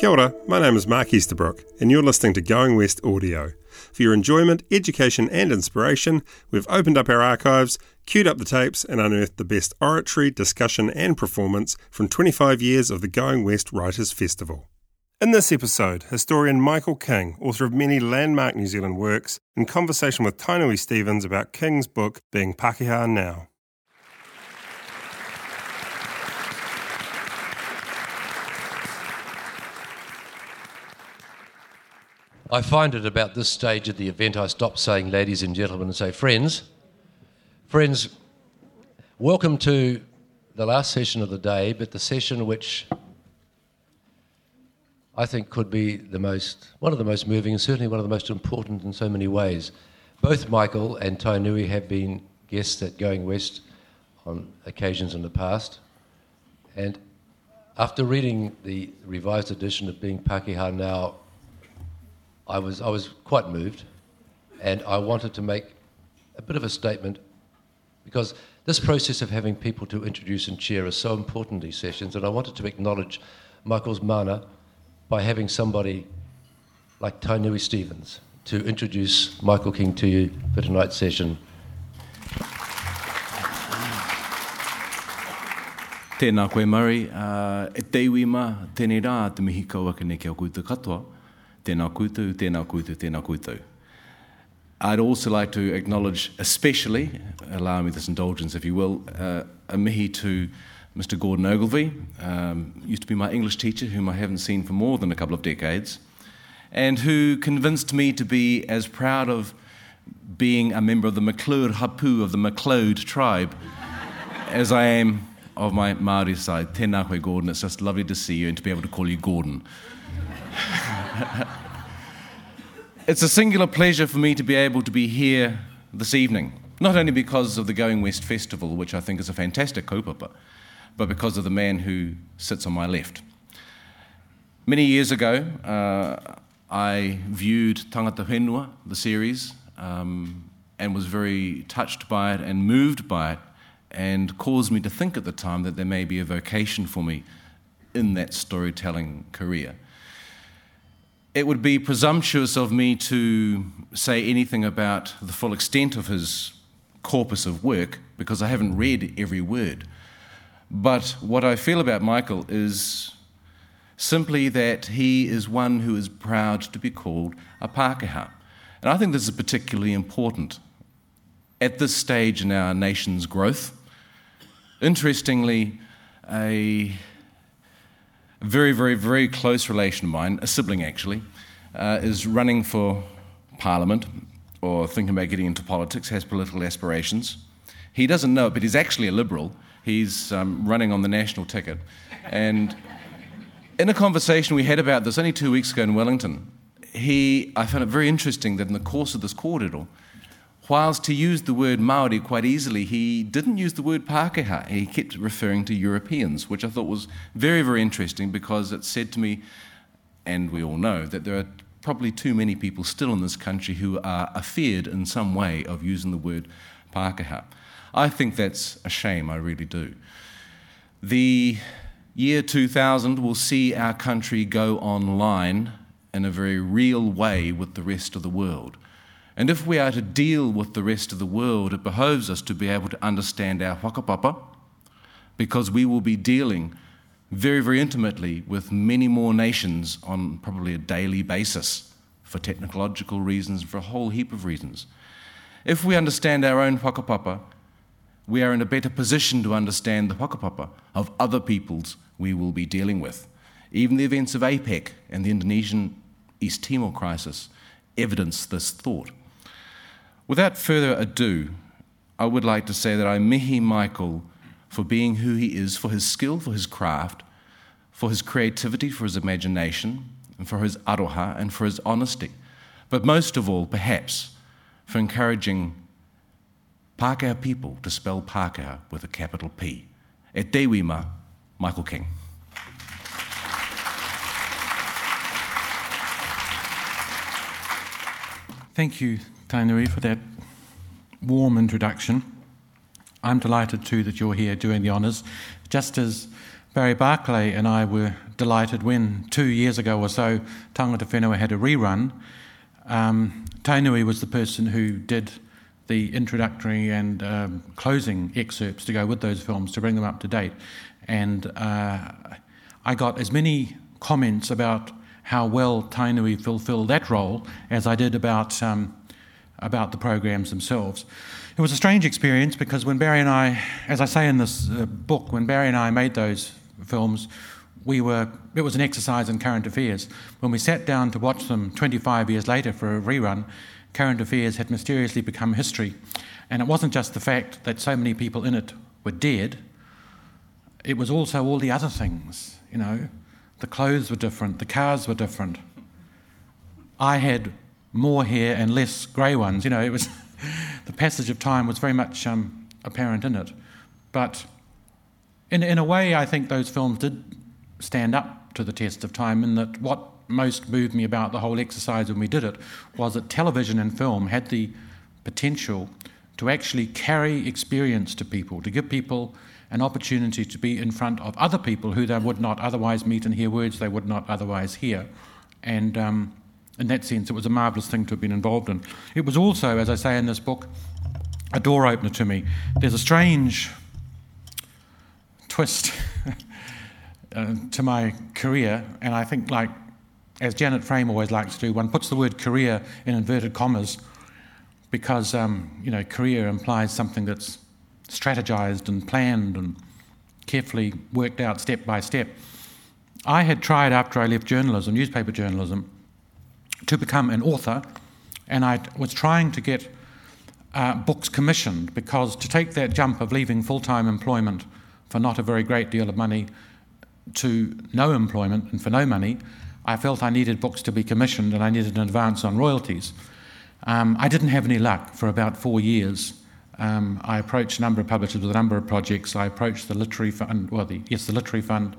Kia ora, my name is Mark Easterbrook, and you're listening to Going West Audio. For your enjoyment, education, and inspiration, we've opened up our archives, queued up the tapes, and unearthed the best oratory, discussion, and performance from 25 years of the Going West Writers Festival. In this episode, historian Michael King, author of many landmark New Zealand works, in conversation with Tainui Stevens about King's book Being Pakeha Now. I find it about this stage of the event I stop saying ladies and gentlemen and say friends. Friends, welcome to the last session of the day, but the session which I think could be the most, one of the most moving and certainly one of the most important in so many ways. Both Michael and Tainui have been guests at Going West on occasions in the past. And after reading the revised edition of Being Pakeha Now, I was, I was quite moved, and I wanted to make a bit of a statement because this process of having people to introduce and chair is so important these sessions, and I wanted to acknowledge Michael's mana by having somebody like Tainui Stevens to introduce Michael King to you for tonight's session. Tēnā koe Murray, uh, e te iwi ma, tēnei rā te mihi kaua kene kia koutou katoa. Tēnā koutou, tēnā koutou, tēnā koutou. I'd also like to acknowledge, especially, allow me this indulgence if you will, uh, a mihi to Mr. Gordon Ogilvie, um, used to be my English teacher, whom I haven't seen for more than a couple of decades, and who convinced me to be as proud of being a member of the McClure Hapu of the McLeod tribe as I am of my Māori side. Tēnā koe, Gordon. It's just lovely to see you and to be able to call you Gordon. it's a singular pleasure for me to be able to be here this evening, not only because of the Going West Festival, which I think is a fantastic kaupapa, but because of the man who sits on my left. Many years ago, uh, I viewed Tangata Whenua, the series, um, and was very touched by it and moved by it, and caused me to think at the time that there may be a vocation for me in that storytelling career it would be presumptuous of me to say anything about the full extent of his corpus of work because I haven't read every word. But what I feel about Michael is simply that he is one who is proud to be called a Pākehā. And I think this is particularly important at this stage in our nation's growth. Interestingly, a a very, very, very close relation of mine, a sibling actually, uh, is running for parliament or thinking about getting into politics, has political aspirations. He doesn't know it, but he's actually a liberal. He's um, running on the national ticket. And in a conversation we had about this only two weeks ago in Wellington, he, I found it very interesting that in the course of this kōrero, Whilst he used the word Maori quite easily, he didn't use the word Pākehā. He kept referring to Europeans, which I thought was very, very interesting because it said to me, and we all know, that there are probably too many people still in this country who are afeared in some way of using the word Pākehā. I think that's a shame, I really do. The year 2000 will see our country go online in a very real way with the rest of the world. And if we are to deal with the rest of the world, it behoves us to be able to understand our whakapapa, because we will be dealing very, very intimately with many more nations on probably a daily basis for technological reasons, for a whole heap of reasons. If we understand our own whakapapa, we are in a better position to understand the whakapapa of other peoples we will be dealing with. Even the events of APEC and the Indonesian East Timor crisis evidence this thought. Without further ado, I would like to say that I mihi Michael for being who he is, for his skill, for his craft, for his creativity, for his imagination, and for his aroha, and for his honesty. But most of all, perhaps, for encouraging Pākehā people to spell Pākehā with a capital P. E te wima, Michael King. Thank you, Tainui, for that warm introduction. I'm delighted too that you're here doing the honours. Just as Barry Barclay and I were delighted when two years ago or so Tangata Whenua had a rerun. Um, Tainui was the person who did the introductory and um, closing excerpts to go with those films to bring them up to date. And uh, I got as many comments about how well Tainui fulfilled that role as I did about, um, about the programs themselves. It was a strange experience because when Barry and I, as I say in this uh, book, when Barry and I made those films, we were, it was an exercise in current affairs. When we sat down to watch them 25 years later for a rerun, current affairs had mysteriously become history. And it wasn't just the fact that so many people in it were dead, it was also all the other things, you know. The clothes were different, the cars were different. I had more hair and less grey ones, you know, it was the passage of time was very much um, apparent in it. But in, in a way, I think those films did stand up to the test of time in that what most moved me about the whole exercise when we did it was that television and film had the potential to actually carry experience to people, to give people an opportunity to be in front of other people who they would not otherwise meet and hear words they would not otherwise hear. And um, in that sense, it was a marvellous thing to have been involved in. It was also, as I say in this book, a door opener to me. There's a strange twist uh, to my career, and I think, like as Janet Frame always likes to do, one puts the word career in inverted commas because um, you know career implies something that's strategized and planned and carefully worked out step by step. I had tried after I left journalism, newspaper journalism, to become an author, and I was trying to get uh, books commissioned because to take that jump of leaving full time employment for not a very great deal of money to no employment and for no money, I felt I needed books to be commissioned and I needed an advance on royalties. Um, I didn't have any luck for about four years. Um, I approached a number of publishers with a number of projects. I approached the Literary Fund, well, the, yes, the Literary Fund,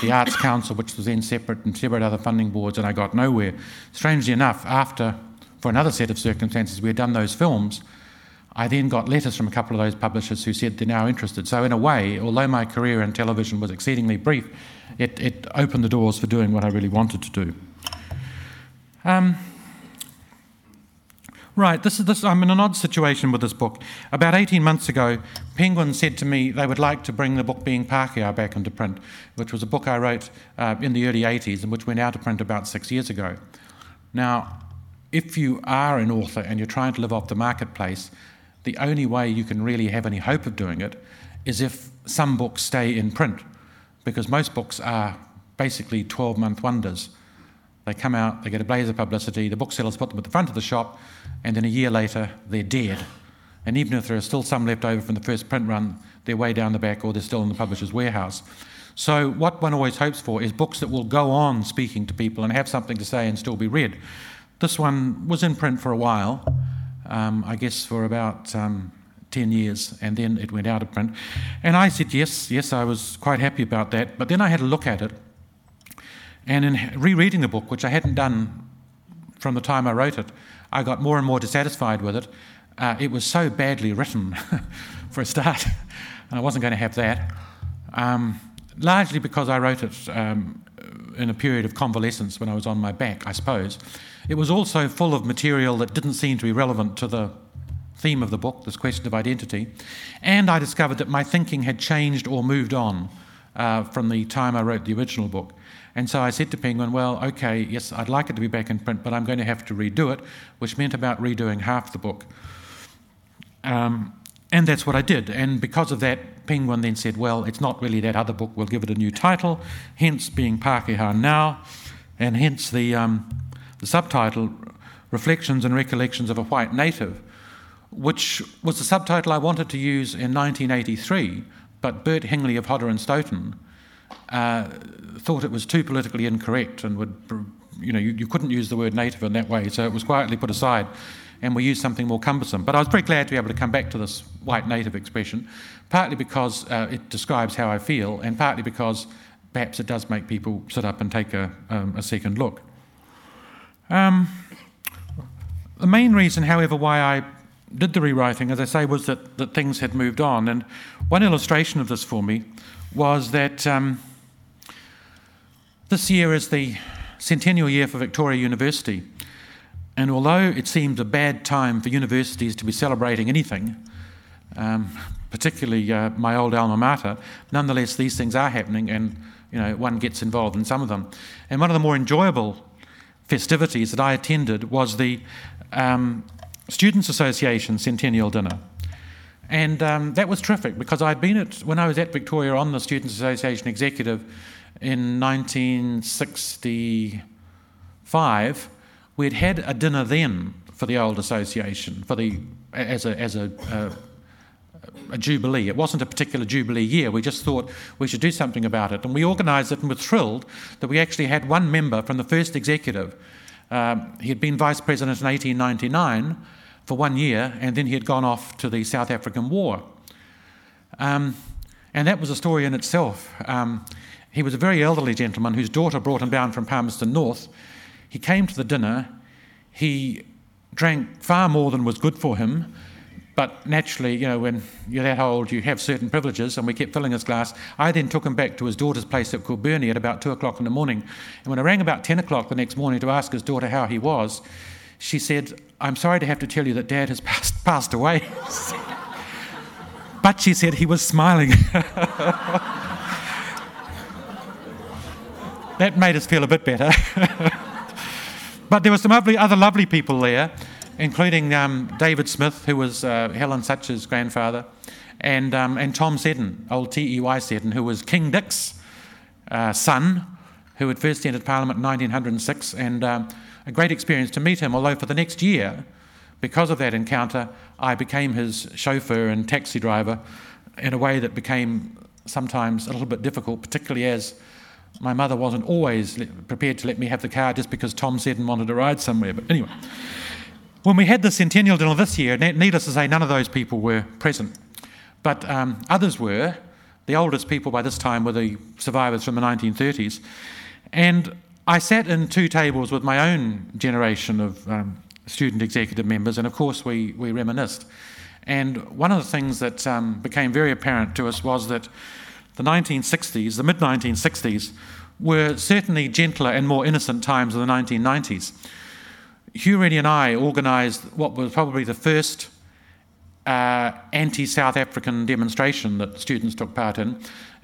the Arts Council, which was then separate, and separate other funding boards, and I got nowhere. Strangely enough, after, for another set of circumstances, we had done those films, I then got letters from a couple of those publishers who said they're now interested. So, in a way, although my career in television was exceedingly brief, it, it opened the doors for doing what I really wanted to do. Um, right, this is this. I'm in an odd situation with this book. About 18 months ago, Penguin said to me they would like to bring the book Being Pākehā back into print, which was a book I wrote uh, in the early 80s and which went out of print about six years ago. Now, if you are an author and you're trying to live off the marketplace, the only way you can really have any hope of doing it is if some books stay in print, because most books are basically 12 month wonders. They come out, they get a blaze of publicity, the booksellers put them at the front of the shop, and then a year later, they're dead. And even if there are still some left over from the first print run, they're way down the back or they're still in the publisher's warehouse. So, what one always hopes for is books that will go on speaking to people and have something to say and still be read. This one was in print for a while, um, I guess for about um, 10 years, and then it went out of print. And I said, yes, yes, I was quite happy about that. But then I had a look at it, and in rereading the book, which I hadn't done from the time I wrote it, I got more and more dissatisfied with it. Uh, it was so badly written, for a start, and I wasn't going to have that. Um, largely because I wrote it um, in a period of convalescence when I was on my back, I suppose. It was also full of material that didn't seem to be relevant to the theme of the book, this question of identity. And I discovered that my thinking had changed or moved on uh, from the time I wrote the original book. And so I said to Penguin, well, okay, yes, I'd like it to be back in print, but I'm going to have to redo it, which meant about redoing half the book. Um, and that's what I did. And because of that, Penguin then said, well, it's not really that other book, we'll give it a new title, hence being Pākehā Now, and hence the. Um, the subtitle, Reflections and Recollections of a White Native, which was the subtitle I wanted to use in 1983, but Bert Hingley of Hodder and Stoughton uh, thought it was too politically incorrect and would, you know, you, you, couldn't use the word native in that way, so it was quietly put aside and we used something more cumbersome. But I was pretty glad to be able to come back to this white native expression, partly because uh, it describes how I feel, and partly because perhaps it does make people sit up and take a, um, a second look. Um, the main reason, however, why I did the rewriting, as I say, was that, that things had moved on. And one illustration of this for me was that um, this year is the centennial year for Victoria University. And although it seems a bad time for universities to be celebrating anything, um, particularly uh, my old alma mater, nonetheless, these things are happening and you know, one gets involved in some of them. And one of the more enjoyable festivities that I attended was the um, Students Association Centennial Dinner. And um, that was terrific because I'd been at, when I was at Victoria on the Students Association Executive in 1965, we'd had a dinner then for the old association, for the, as a, as a, uh, a jubilee. It wasn't a particular jubilee year. We just thought we should do something about it. And we organised it and were thrilled that we actually had one member from the first executive. Um, he had been vice president in 1899 for one year, and then he had gone off to the South African War. Um, and that was a story in itself. Um, he was a very elderly gentleman whose daughter brought him down from Palmerston North. He came to the dinner. He drank far more than was good for him. But naturally, you know, when you're that old, you have certain privileges, and we kept filling his glass. I then took him back to his daughter's place at Kilbirnie at about 2 o'clock in the morning. And when I rang about 10 o'clock the next morning to ask his daughter how he was, she said, I'm sorry to have to tell you that Dad has passed, passed away. but she said he was smiling. that made us feel a bit better. but there were some lovely, other lovely people there including um, David Smith, who was uh, Helen Sutch's grandfather, and, um, and Tom Seddon, old T.E.Y. Seddon, who was King Dick's uh, son, who had first entered Parliament in 1906, and um, a great experience to meet him. Although for the next year, because of that encounter, I became his chauffeur and taxi driver in a way that became sometimes a little bit difficult, particularly as my mother wasn't always prepared to let me have the car just because Tom Seddon wanted to ride somewhere. But anyway. When we had the centennial dinner this year, needless to say, none of those people were present. But um, others were. The oldest people by this time were the survivors from the 1930s. And I sat in two tables with my own generation of um, student executive members, and of course, we, we reminisced. And one of the things that um, became very apparent to us was that the 1960s, the mid 1960s, were certainly gentler and more innocent times than the 1990s. Hugh Rennie and I organised what was probably the first uh, anti South African demonstration that students took part in.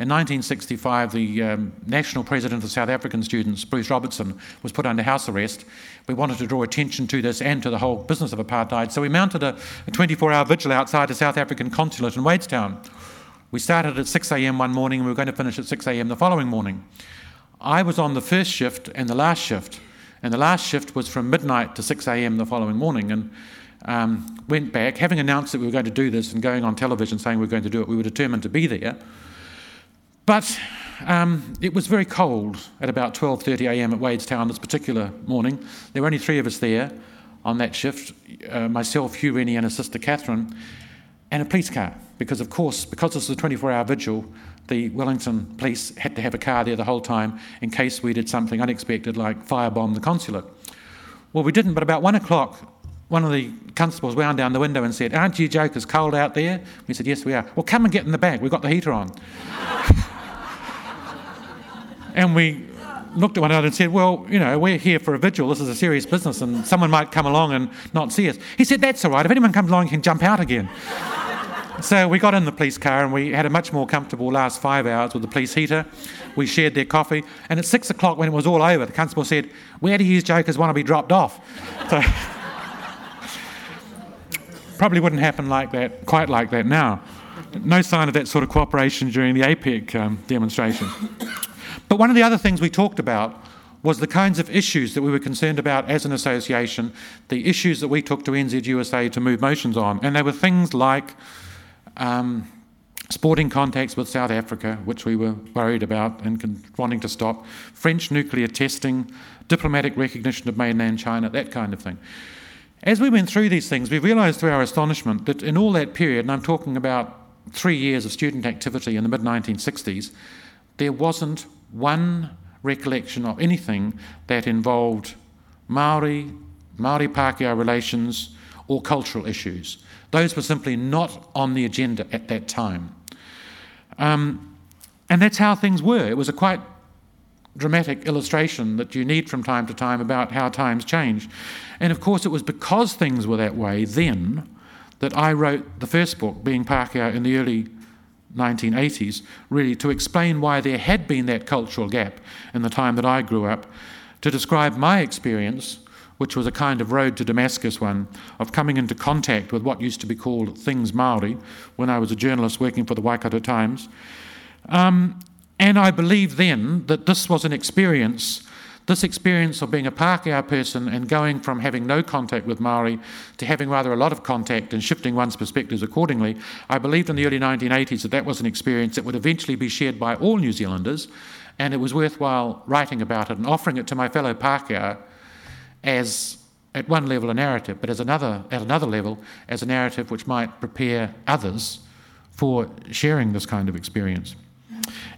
In 1965, the um, national president of South African students, Bruce Robertson, was put under house arrest. We wanted to draw attention to this and to the whole business of apartheid, so we mounted a 24 hour vigil outside the South African consulate in Wadestown. We started at 6 a.m. one morning and we were going to finish at 6 a.m. the following morning. I was on the first shift and the last shift. And the last shift was from midnight to 6 a.m. the following morning. And um, went back, having announced that we were going to do this and going on television saying we were going to do it, we were determined to be there. But um, it was very cold at about 12:30 a.m. at Wadestown this particular morning. There were only three of us there on that shift: uh, myself, Hugh Rennie, and his sister Catherine, and a police car. Because of course, because this was a 24-hour vigil, the Wellington police had to have a car there the whole time in case we did something unexpected like firebomb the consulate. Well, we didn't, but about one o'clock, one of the constables wound down the window and said, Aren't you jokers cold out there? We said, Yes, we are. Well, come and get in the back. We've got the heater on. and we looked at one another and said, Well, you know, we're here for a vigil. This is a serious business, and someone might come along and not see us. He said, That's all right. If anyone comes along, you can jump out again. So we got in the police car and we had a much more comfortable last five hours with the police heater. We shared their coffee. And at six o'clock, when it was all over, the constable said, Where do you jokers want to be dropped off? So probably wouldn't happen like that, quite like that now. No sign of that sort of cooperation during the APEC um, demonstration. But one of the other things we talked about was the kinds of issues that we were concerned about as an association, the issues that we took to NZUSA to move motions on. And they were things like um, sporting contacts with South Africa, which we were worried about and wanting to stop, French nuclear testing, diplomatic recognition of mainland China, that kind of thing. As we went through these things, we realised to our astonishment that in all that period, and I'm talking about three years of student activity in the mid 1960s, there wasn't one recollection of anything that involved Maori, Maori Pākehā relations, or cultural issues. Those were simply not on the agenda at that time. Um, and that's how things were. It was a quite dramatic illustration that you need from time to time about how times change. And of course, it was because things were that way then that I wrote the first book, Being Pākehā, in the early 1980s, really to explain why there had been that cultural gap in the time that I grew up, to describe my experience, which was a kind of road to Damascus one, of coming into contact with what used to be called things Māori when I was a journalist working for the Waikato Times. Um, and I believed then that this was an experience this experience of being a Pākehā person and going from having no contact with Maori to having rather a lot of contact and shifting one's perspectives accordingly, I believed in the early 1980s that that was an experience that would eventually be shared by all New Zealanders, and it was worthwhile writing about it and offering it to my fellow Pākehā as, at one level, a narrative, but as another, at another level, as a narrative which might prepare others for sharing this kind of experience.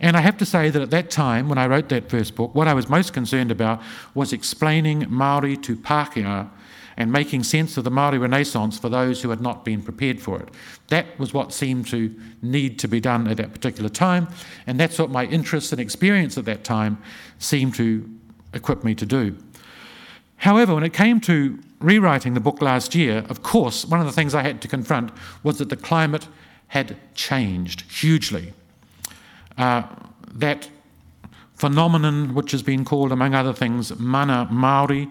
And I have to say that at that time, when I wrote that first book, what I was most concerned about was explaining Maori to Pākehā and making sense of the Maori Renaissance for those who had not been prepared for it. That was what seemed to need to be done at that particular time, and that's what my interests and experience at that time seemed to equip me to do. However, when it came to rewriting the book last year, of course, one of the things I had to confront was that the climate had changed hugely. Uh, that phenomenon, which has been called, among other things, mana Maori,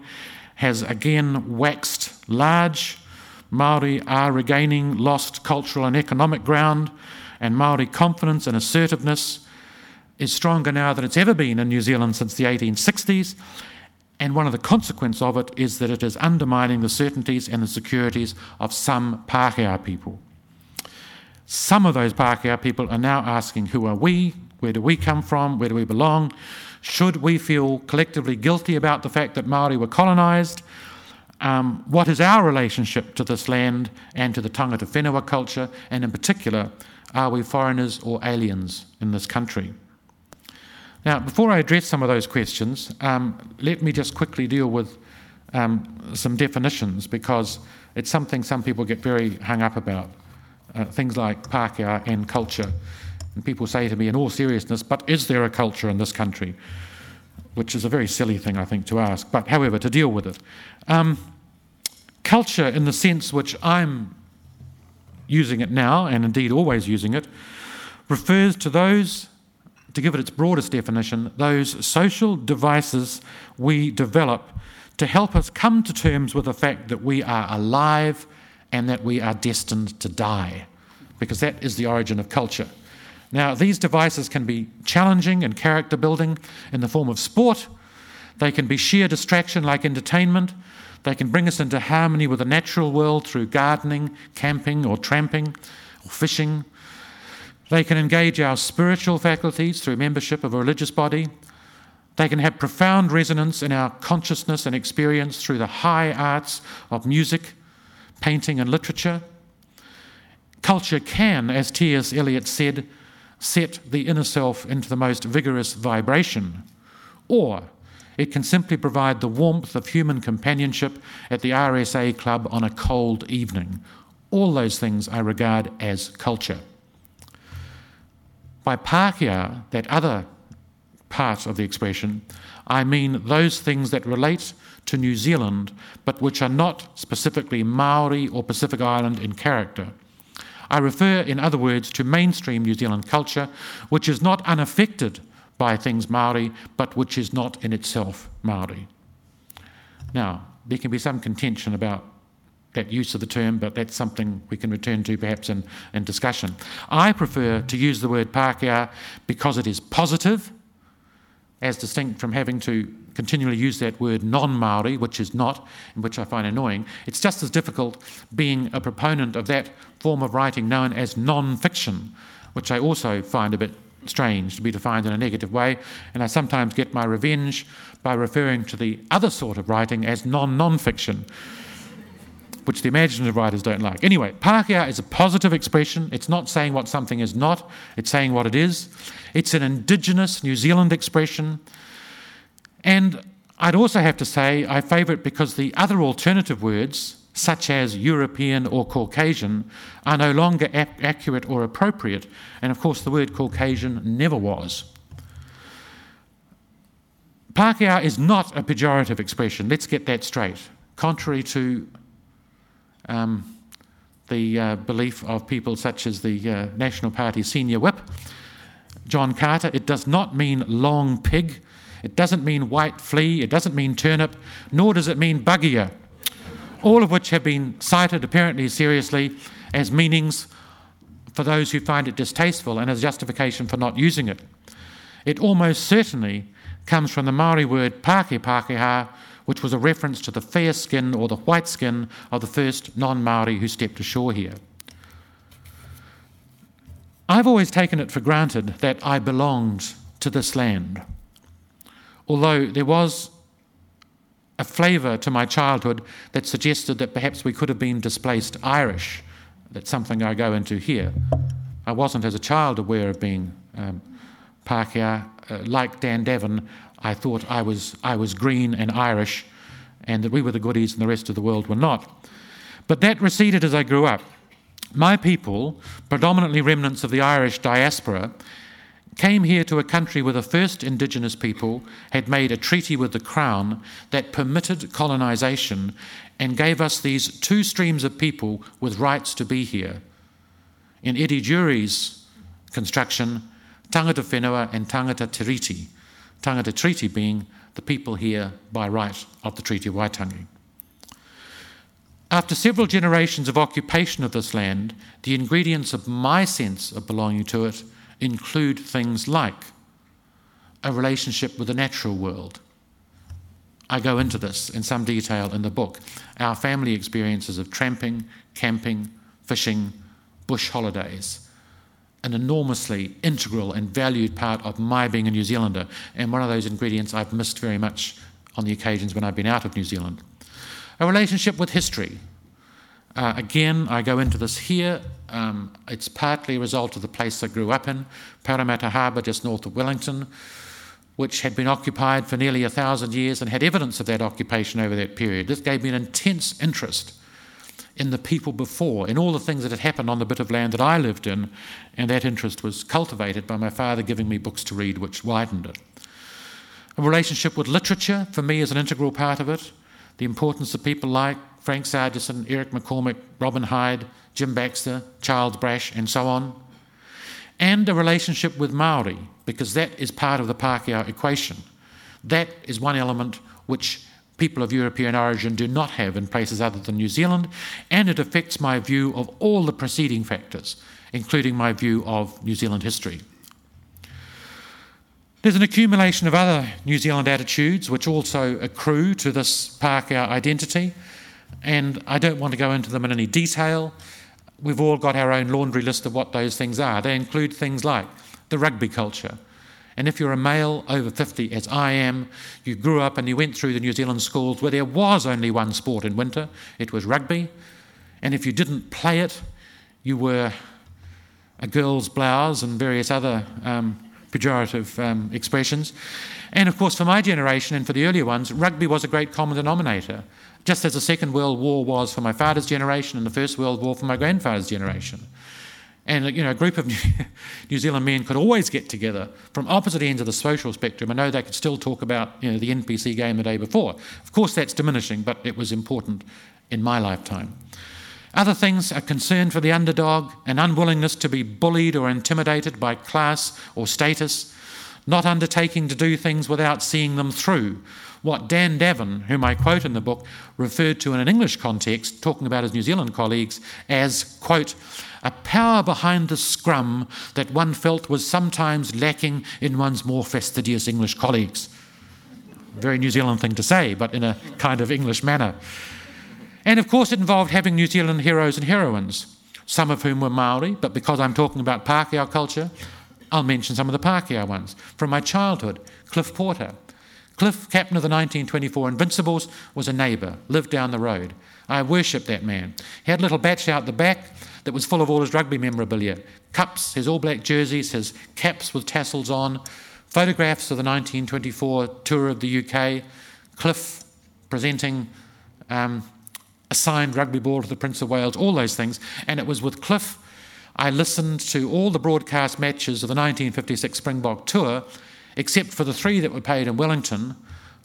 has again waxed large. Maori are regaining lost cultural and economic ground, and Maori confidence and assertiveness is stronger now than it's ever been in New Zealand since the 1860s. And one of the consequences of it is that it is undermining the certainties and the securities of some Pākehā people. Some of those Pākehā people are now asking, Who are we? Where do we come from? Where do we belong? Should we feel collectively guilty about the fact that Maori were colonised? Um, what is our relationship to this land and to the tangata whenua culture? And in particular, are we foreigners or aliens in this country? Now, before I address some of those questions, um, let me just quickly deal with um, some definitions because it's something some people get very hung up about uh, things like Pākehā and culture. And people say to me, in all seriousness, but is there a culture in this country? Which is a very silly thing, I think, to ask. But however, to deal with it. Um, culture, in the sense which I'm using it now, and indeed always using it, refers to those, to give it its broadest definition, those social devices we develop to help us come to terms with the fact that we are alive and that we are destined to die, because that is the origin of culture. Now, these devices can be challenging and character building in the form of sport. They can be sheer distraction like entertainment. They can bring us into harmony with the natural world through gardening, camping, or tramping, or fishing. They can engage our spiritual faculties through membership of a religious body. They can have profound resonance in our consciousness and experience through the high arts of music, painting, and literature. Culture can, as T.S. Eliot said, set the inner self into the most vigorous vibration, or it can simply provide the warmth of human companionship at the RSA club on a cold evening. All those things I regard as culture. By Pākehā, that other part of the expression, I mean those things that relate to New Zealand, but which are not specifically Maori or Pacific Island in character. I refer, in other words, to mainstream New Zealand culture, which is not unaffected by things Maori, but which is not in itself Maori. Now, there can be some contention about that use of the term, but that's something we can return to perhaps in, in discussion. I prefer to use the word Pākehā because it is positive, as distinct from having to continually use that word non Maori, which is not, and which I find annoying. It's just as difficult being a proponent of that form of writing known as non fiction, which I also find a bit strange to be defined in a negative way. And I sometimes get my revenge by referring to the other sort of writing as non non fiction. Which the imaginative writers don't like. Anyway, Pākehā is a positive expression. It's not saying what something is not, it's saying what it is. It's an indigenous New Zealand expression and I'd also have to say I favour it because the other alternative words, such as European or Caucasian, are no longer accurate or appropriate, and of course, the word Caucasian never was. Pākehā is not a pejorative expression, let's get that straight. Contrary to um, the uh, belief of people such as the uh, National Party senior whip, John Carter, it does not mean long pig, it doesn't mean white flea, it doesn't mean turnip, nor does it mean buggier, all of which have been cited apparently seriously as meanings for those who find it distasteful and as justification for not using it. It almost certainly comes from the Maori word pāke Pākehā, which was a reference to the fair skin or the white skin of the first non Maori who stepped ashore here. I've always taken it for granted that I belonged to this land, although there was a flavour to my childhood that suggested that perhaps we could have been displaced Irish. That's something I go into here. I wasn't, as a child, aware of being um, Pākehā. Uh, like Dan Davin, I thought I was, I was green and Irish, and that we were the goodies and the rest of the world were not. But that receded as I grew up. My people, predominantly remnants of the Irish diaspora, came here to a country where the first indigenous people had made a treaty with the Crown that permitted colonisation and gave us these two streams of people with rights to be here. In Eddie Durie's construction, tangata whenua and tangata tiriti, tangata treaty being the people here by right of the Treaty of Waitangi. After several generations of occupation of this land, the ingredients of my sense of belonging to it include things like a relationship with the natural world. I go into this in some detail in the book. Our family experiences of tramping, camping, fishing, bush holidays, an enormously integral and valued part of my being a New Zealander, and one of those ingredients I've missed very much on the occasions when I've been out of New Zealand. A relationship with history. Uh, again, I go into this here. Um, it's partly a result of the place I grew up in, Paremata Harbour, just north of Wellington, which had been occupied for nearly a thousand years and had evidence of that occupation over that period. This gave me an intense interest in the people before, in all the things that had happened on the bit of land that I lived in, and that interest was cultivated by my father giving me books to read, which widened it. A relationship with literature, for me, is an integral part of it. The importance of people like Frank Sargeson, Eric McCormick, Robin Hyde, Jim Baxter, Charles Brasch, and so on. And a relationship with Maori, because that is part of the Pākehā equation. That is one element which people of European origin do not have in places other than New Zealand, and it affects my view of all the preceding factors, including my view of New Zealand history. There's an accumulation of other New Zealand attitudes which also accrue to this Pākehā identity, and I don't want to go into them in any detail. We've all got our own laundry list of what those things are. They include things like the rugby culture, and if you're a male over 50, as I am, you grew up and you went through the New Zealand schools where there was only one sport in winter it was rugby. And if you didn't play it, you were a girl's blouse and various other um, pejorative um, expressions. And of course, for my generation and for the earlier ones, rugby was a great common denominator, just as the Second World War was for my father's generation and the First World War for my grandfather's generation. And you know, a group of New Zealand men could always get together from opposite ends of the social spectrum. I know they could still talk about you know, the NPC game the day before. Of course, that's diminishing, but it was important in my lifetime. Other things are concern for the underdog, an unwillingness to be bullied or intimidated by class or status, not undertaking to do things without seeing them through. What Dan Davin, whom I quote in the book, referred to in an English context, talking about his New Zealand colleagues, as, quote, a power behind the scrum that one felt was sometimes lacking in one's more fastidious English colleagues. Very New Zealand thing to say, but in a kind of English manner. And of course, it involved having New Zealand heroes and heroines, some of whom were Maori, but because I'm talking about Pākehā culture, I'll mention some of the Pākehā ones. From my childhood, Cliff Porter. Cliff, captain of the 1924 Invincibles, was a neighbour, lived down the road. I worshipped that man. He had a little bach out the back that was full of all his rugby memorabilia cups, his all black jerseys, his caps with tassels on, photographs of the 1924 tour of the UK, Cliff presenting um, assigned rugby ball to the Prince of Wales, all those things. And it was with Cliff. I listened to all the broadcast matches of the 1956 Springbok tour, except for the three that were played in Wellington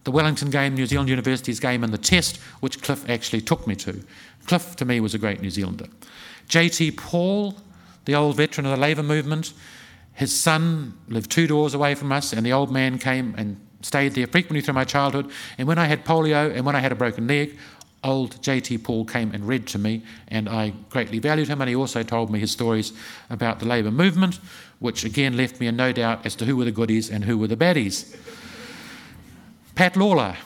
the Wellington game, New Zealand University's game, and the test, which Cliff actually took me to. Cliff, to me, was a great New Zealander. J.T. Paul, the old veteran of the Labour movement, his son lived two doors away from us, and the old man came and stayed there frequently through my childhood. And when I had polio and when I had a broken leg, old J.T. Paul came and read to me, and I greatly valued him. And he also told me his stories about the Labour movement, which again left me in no doubt as to who were the goodies and who were the baddies. Pat Lawler,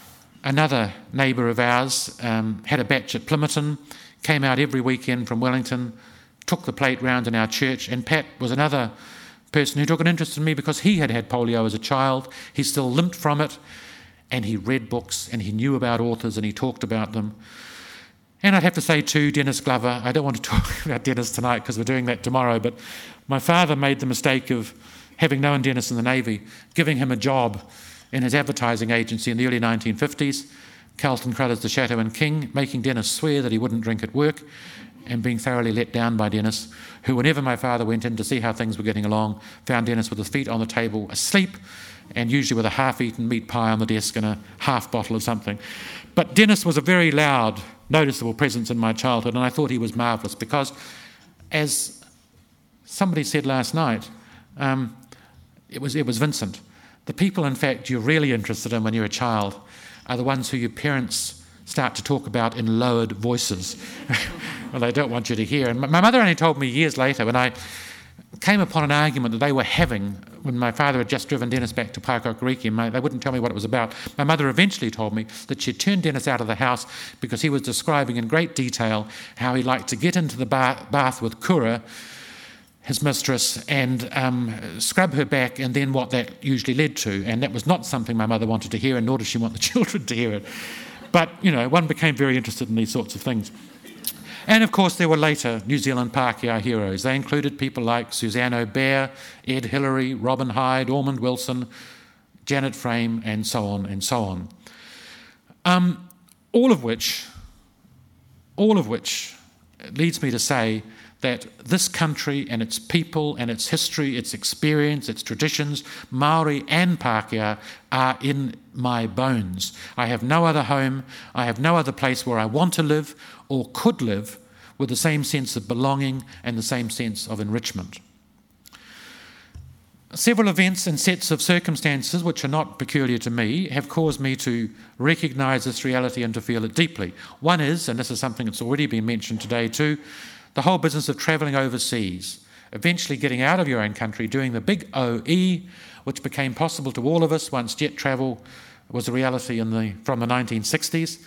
another neighbour of ours, um, had a bach at Plimmerton, came out every weekend from Wellington, took the plate round in our church, and Pat was another person who took an interest in me because he had had polio as a child. He still limped from it, and he read books, and he knew about authors, and he talked about them. And I'd have to say, too, Denis Glover, I don't want to talk about Denis tonight because we're doing that tomorrow, but my father made the mistake of having known Denis in the Navy, giving him a job in his advertising agency in the early 1950s, Carlton Carruthers, du Chateau and King, making Denis swear that he wouldn't drink at work and being thoroughly let down by Denis, who, whenever my father went in to see how things were getting along, found Denis with his feet on the table, asleep, and usually with a half eaten meat pie on the desk and a half bottle of something. But Denis was a very loud, noticeable presence in my childhood, and I thought he was marvellous because, as somebody said last night, um, it, was, it was Vincent. The people, in fact, you're really interested in when you're a child are the ones who your parents start to talk about in lowered voices. well, they don't want you to hear. And my mother only told me years later when I came upon an argument that they were having when my father had just driven Denis back to Paekakariki. They wouldn't tell me what it was about. My mother eventually told me that she had turned Denis out of the house because he was describing in great detail how he liked to get into the bath with Kura his mistress and um, scrub her back, and then what that usually led to. And that was not something my mother wanted to hear, and nor did she want the children to hear it. But, you know, one became very interested in these sorts of things. And of course, there were later New Zealand Pākehā heroes. They included people like Suzanne Aubert, Ed Hillary, Robin Hyde, Ormond Wilson, Janet Frame, and so on and so on. Um, all of which, all of which leads me to say that this country and its people and its history, its experience, its traditions, Maori and Pākehā, are in my bones. I have no other home, I have no other place where I want to live or could live with the same sense of belonging and the same sense of enrichment. Several events and sets of circumstances, which are not peculiar to me, have caused me to recognise this reality and to feel it deeply. One is, and this is something that's already been mentioned today too, the whole business of travelling overseas, eventually getting out of your own country, doing the big OE, which became possible to all of us once jet travel was a reality the, from the 1960s.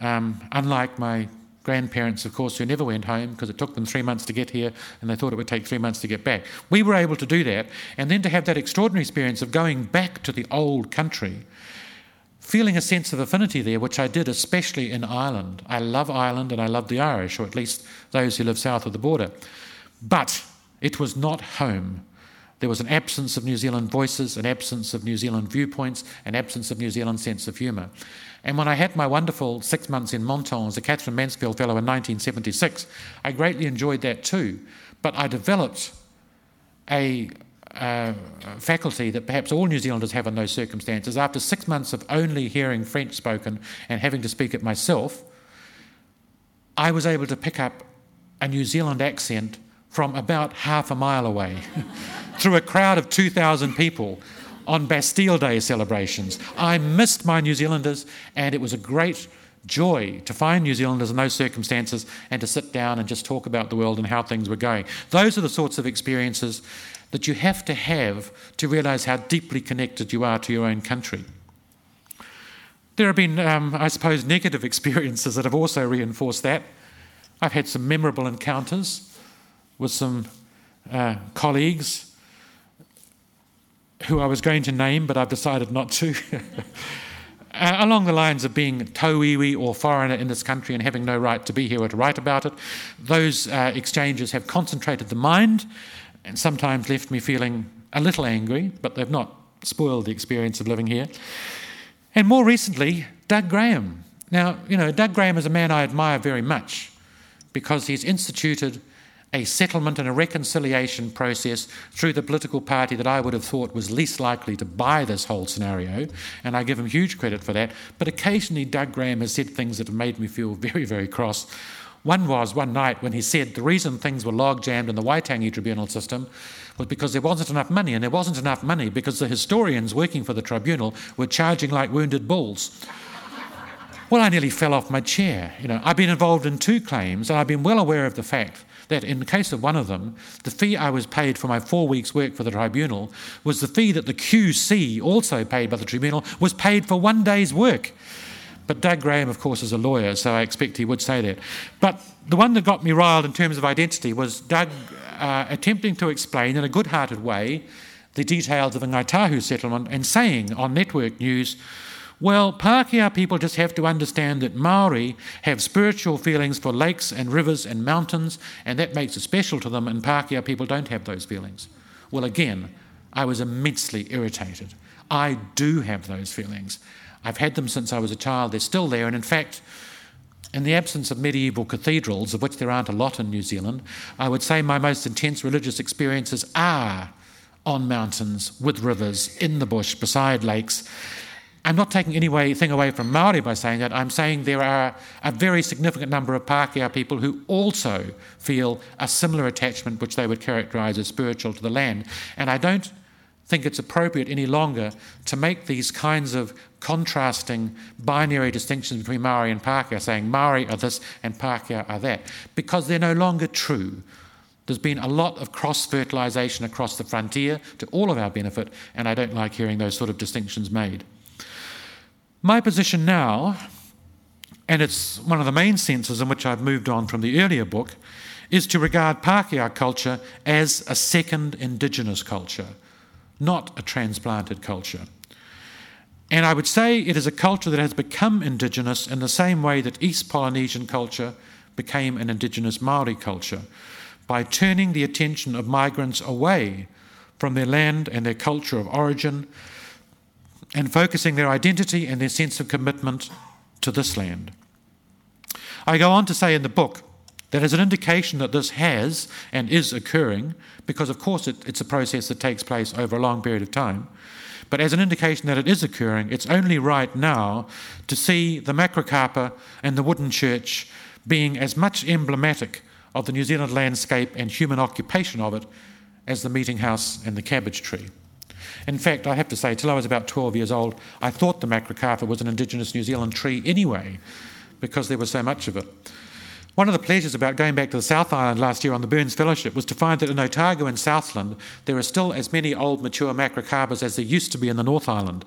Um, unlike my grandparents, of course, who never went home because it took them three months to get here and they thought it would take three months to get back. We were able to do that, and then to have that extraordinary experience of going back to the old country feeling a sense of affinity there, which I did especially in Ireland. I love Ireland and I love the Irish, or at least those who live south of the border. But it was not home. There was an absence of New Zealand voices, an absence of New Zealand viewpoints, an absence of New Zealand sense of humour. And when I had my wonderful six months in Menton as a Katherine Mansfield Fellow in 1976, I greatly enjoyed that too. But I developed a uh, faculty that perhaps all New Zealanders have in those circumstances. After six months of only hearing French spoken and having to speak it myself, I was able to pick up a New Zealand accent from about half a mile away through a crowd of 2,000 people on Bastille Day celebrations. I missed my New Zealanders, and it was a great joy to find New Zealanders in those circumstances and to sit down and just talk about the world and how things were going. Those are the sorts of experiences that you have to have to realize how deeply connected you are to your own country. There have been, um, I suppose, negative experiences that have also reinforced that. I've had some memorable encounters with some uh, colleagues who I was going to name, but I've decided not to. uh, along the lines of being tauiwi or foreigner in this country and having no right to be here or to write about it, those uh, exchanges have concentrated the mind and sometimes left me feeling a little angry, but they've not spoiled the experience of living here. And more recently, Doug Graham. Now, you know, Doug Graham is a man I admire very much because he's instituted a settlement and a reconciliation process through the political party that I would have thought was least likely to buy this whole scenario, and I give him huge credit for that. But occasionally, Doug Graham has said things that have made me feel very, very cross. One was one night when he said the reason things were log jammed in the Waitangi tribunal system was because there wasn't enough money, and there wasn't enough money because the historians working for the tribunal were charging like wounded bulls. Well, I nearly fell off my chair. You know, I've been involved in two claims, and I've been well aware of the fact that in the case of one of them, the fee I was paid for my four weeks' work for the tribunal was the fee that the QC, also paid by the tribunal, was paid for one day's work. But Doug Graham, of course, is a lawyer, so I expect he would say that. But the one that got me riled in terms of identity was Doug uh, attempting to explain in a good hearted way the details of the Ngāi settlement and saying on network news, well, Pākehā people just have to understand that Maori have spiritual feelings for lakes and rivers and mountains, and that makes it special to them, and Pākehā people don't have those feelings. Well, again, I was immensely irritated. I do have those feelings. I've had them since I was a child, they're still there, and in fact, in the absence of medieval cathedrals, of which there aren't a lot in New Zealand, I would say my most intense religious experiences are on mountains, with rivers, in the bush, beside lakes. I'm not taking anything away from Maori by saying that. I'm saying there are a very significant number of Pākehā people who also feel a similar attachment, which they would characterise as spiritual to the land. And I don't think it's appropriate any longer to make these kinds of contrasting binary distinctions between Maori and Pākehā, saying Maori are this and Pākehā are that, because they're no longer true. There's been a lot of cross fertilisation across the frontier to all of our benefit, and I don't like hearing those sort of distinctions made. My position now, and it's one of the main senses in which I've moved on from the earlier book, is to regard Pākehā culture as a second indigenous culture, not a transplanted culture. And I would say it is a culture that has become indigenous in the same way that East Polynesian culture became an indigenous Maori culture, by turning the attention of migrants away from their land and their culture of origin and focusing their identity and their sense of commitment to this land. I go on to say in the book that as an indication that this has and is occurring, because of course it, it's a process that takes place over a long period of time, but as an indication that it is occurring, it's only right now to see the Macrocarpa and the wooden church being as much emblematic of the New Zealand landscape and human occupation of it as the meeting house and the cabbage tree. In fact, I have to say, till I was about 12 years old, I thought the macrocarpa was an indigenous New Zealand tree anyway, because there was so much of it. One of the pleasures about going back to the South Island last year on the Burns Fellowship was to find that in Otago and Southland there are still as many old mature macrocarpas as there used to be in the North Island.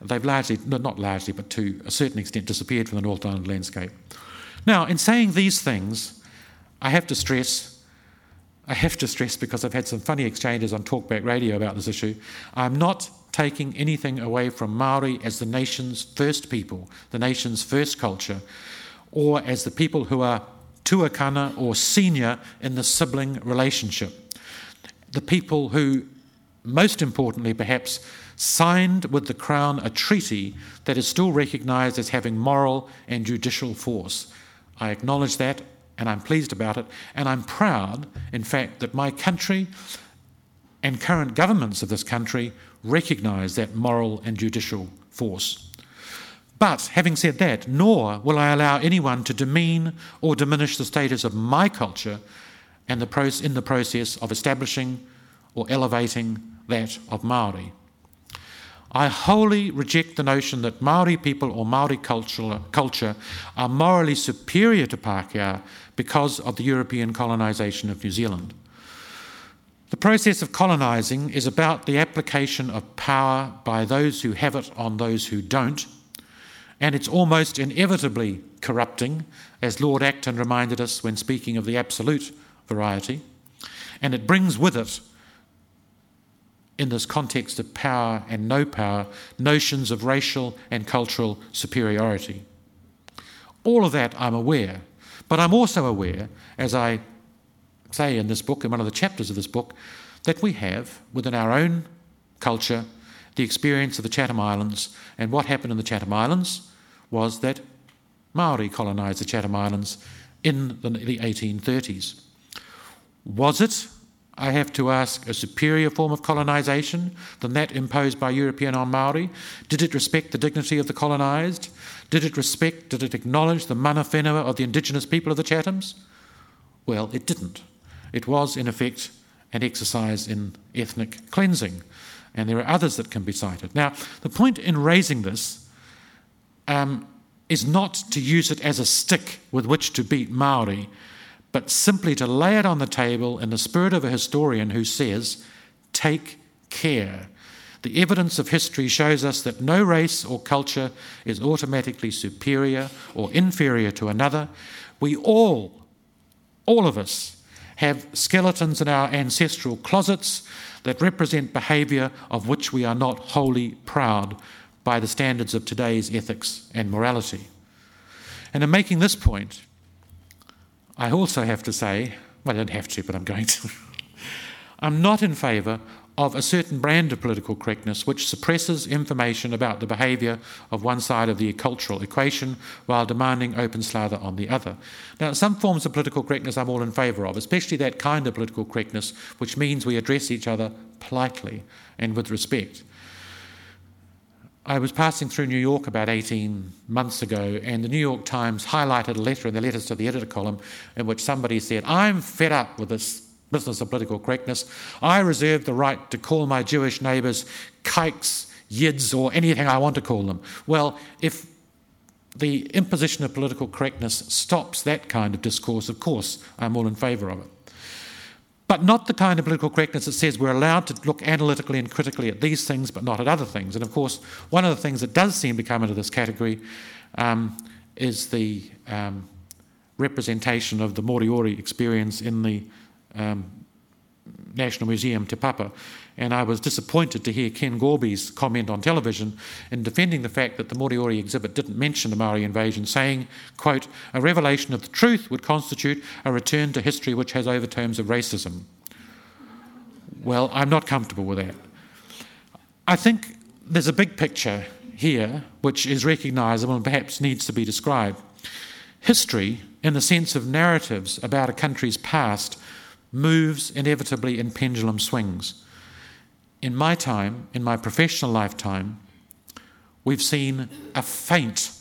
They've largely, not largely, but to a certain extent disappeared from the North Island landscape. Now, in saying these things, I have to stress I have to stress because I've had some funny exchanges on Talkback Radio about this issue. I'm not taking anything away from Maori as the nation's first people, the nation's first culture, or as the people who are tuakana or senior in the sibling relationship. The people who, most importantly perhaps, signed with the Crown a treaty that is still recognised as having moral and judicial force. I acknowledge that and I'm pleased about it. And I'm proud, in fact, that my country and current governments of this country recognise that moral and judicial force. But having said that, nor will I allow anyone to demean or diminish the status of my culture and the in the process of establishing or elevating that of Maori. I wholly reject the notion that Maori people or Maori culture, culture are morally superior to Pākehā because of the European colonisation of New Zealand. The process of colonising is about the application of power by those who have it on those who don't, and it's almost inevitably corrupting, as Lord Acton reminded us when speaking of the absolute variety, and it brings with it in this context of power and no power, notions of racial and cultural superiority. All of that I'm aware, but I'm also aware, as I say in this book, in one of the chapters of this book, that we have within our own culture the experience of the Chatham Islands, and what happened in the Chatham Islands was that Maori colonised the Chatham Islands in the, the 1830s. Was it, I have to ask, a superior form of colonisation than that imposed by European on Maori? Did it respect the dignity of the colonised? Did it respect, did it acknowledge the mana whenua of the indigenous people of the Chathams? Well, it didn't. It was, in effect, an exercise in ethnic cleansing. And there are others that can be cited. Now, the point in raising this um, is not to use it as a stick with which to beat Maori, but simply to lay it on the table in the spirit of a historian who says, take care. The evidence of history shows us that no race or culture is automatically superior or inferior to another. We all, all of us, have skeletons in our ancestral closets that represent behaviour of which we are not wholly proud by the standards of today's ethics and morality. And in making this point, I also have to say, well, I don't have to, but I'm going to. I'm not in favour of a certain brand of political correctness which suppresses information about the behaviour of one side of the cultural equation while demanding open slather on the other. Now, some forms of political correctness I'm all in favour of, especially that kind of political correctness which means we address each other politely and with respect. I was passing through New York about 18 months ago, and the New York Times highlighted a letter in the letters to the editor column in which somebody said, I'm fed up with this business of political correctness. I reserve the right to call my Jewish neighbours kikes, yids, or anything I want to call them. Well, if the imposition of political correctness stops that kind of discourse, of course, I'm all in favour of it. But not the kind of political correctness that says we're allowed to look analytically and critically at these things, but not at other things. And of course, one of the things that does seem to come into this category um, is the um, representation of the Moriori experience in the um, National Museum Te Papa. And I was disappointed to hear Ken Gorbey's comment on television in defending the fact that the Moriori exhibit didn't mention the Maori invasion, saying, quote, a revelation of the truth would constitute a return to history which has overtones of racism. Well, I'm not comfortable with that. I think there's a big picture here which is recognisable and perhaps needs to be described. History, in the sense of narratives about a country's past, moves inevitably in pendulum swings. In my time, in my professional lifetime, we've seen a faint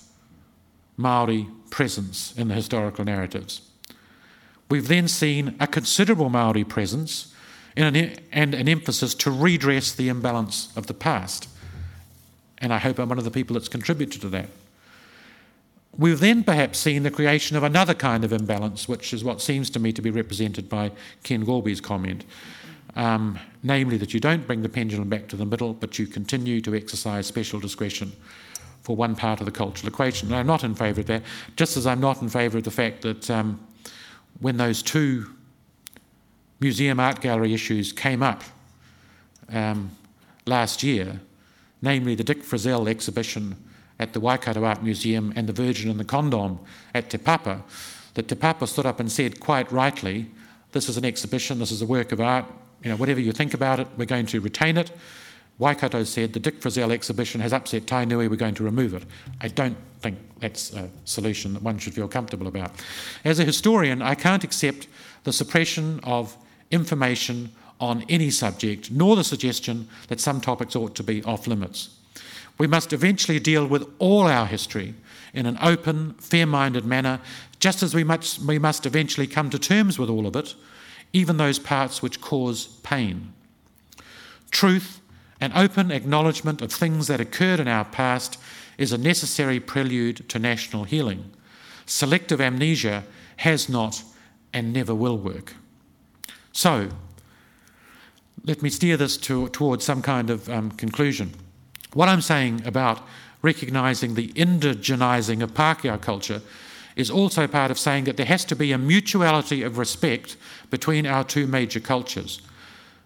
Maori presence in the historical narratives. We've then seen a considerable Maori presence an, and an emphasis to redress the imbalance of the past. And I hope I'm one of the people that's contributed to that. We've then perhaps seen the creation of another kind of imbalance, which is what seems to me to be represented by Ken Gorbey's comment. Um, namely, that you don't bring the pendulum back to the middle, but you continue to exercise special discretion for one part of the cultural equation. And I'm not in favour of that, just as I'm not in favour of the fact that um, when those two museum art gallery issues came up um, last year, namely the Dick Frizzell exhibition at the Waikato Art Museum and the Virgin and the Condom at Te Papa, that Te Papa stood up and said quite rightly, this is an exhibition, this is a work of art, you know, whatever you think about it, we're going to retain it. Waikato said the Dick Frizzell exhibition has upset Tainui, we're going to remove it. I don't think that's a solution that one should feel comfortable about. As a historian, I can't accept the suppression of information on any subject, nor the suggestion that some topics ought to be off limits. We must eventually deal with all our history in an open, fair minded manner, just as we must, we must eventually come to terms with all of it, even those parts which cause pain. Truth and open acknowledgement of things that occurred in our past is a necessary prelude to national healing. Selective amnesia has not and never will work. So, let me steer this to, towards some kind of um, conclusion. What I'm saying about recognising the indigenizing of Pākehā culture is also part of saying that there has to be a mutuality of respect between our two major cultures.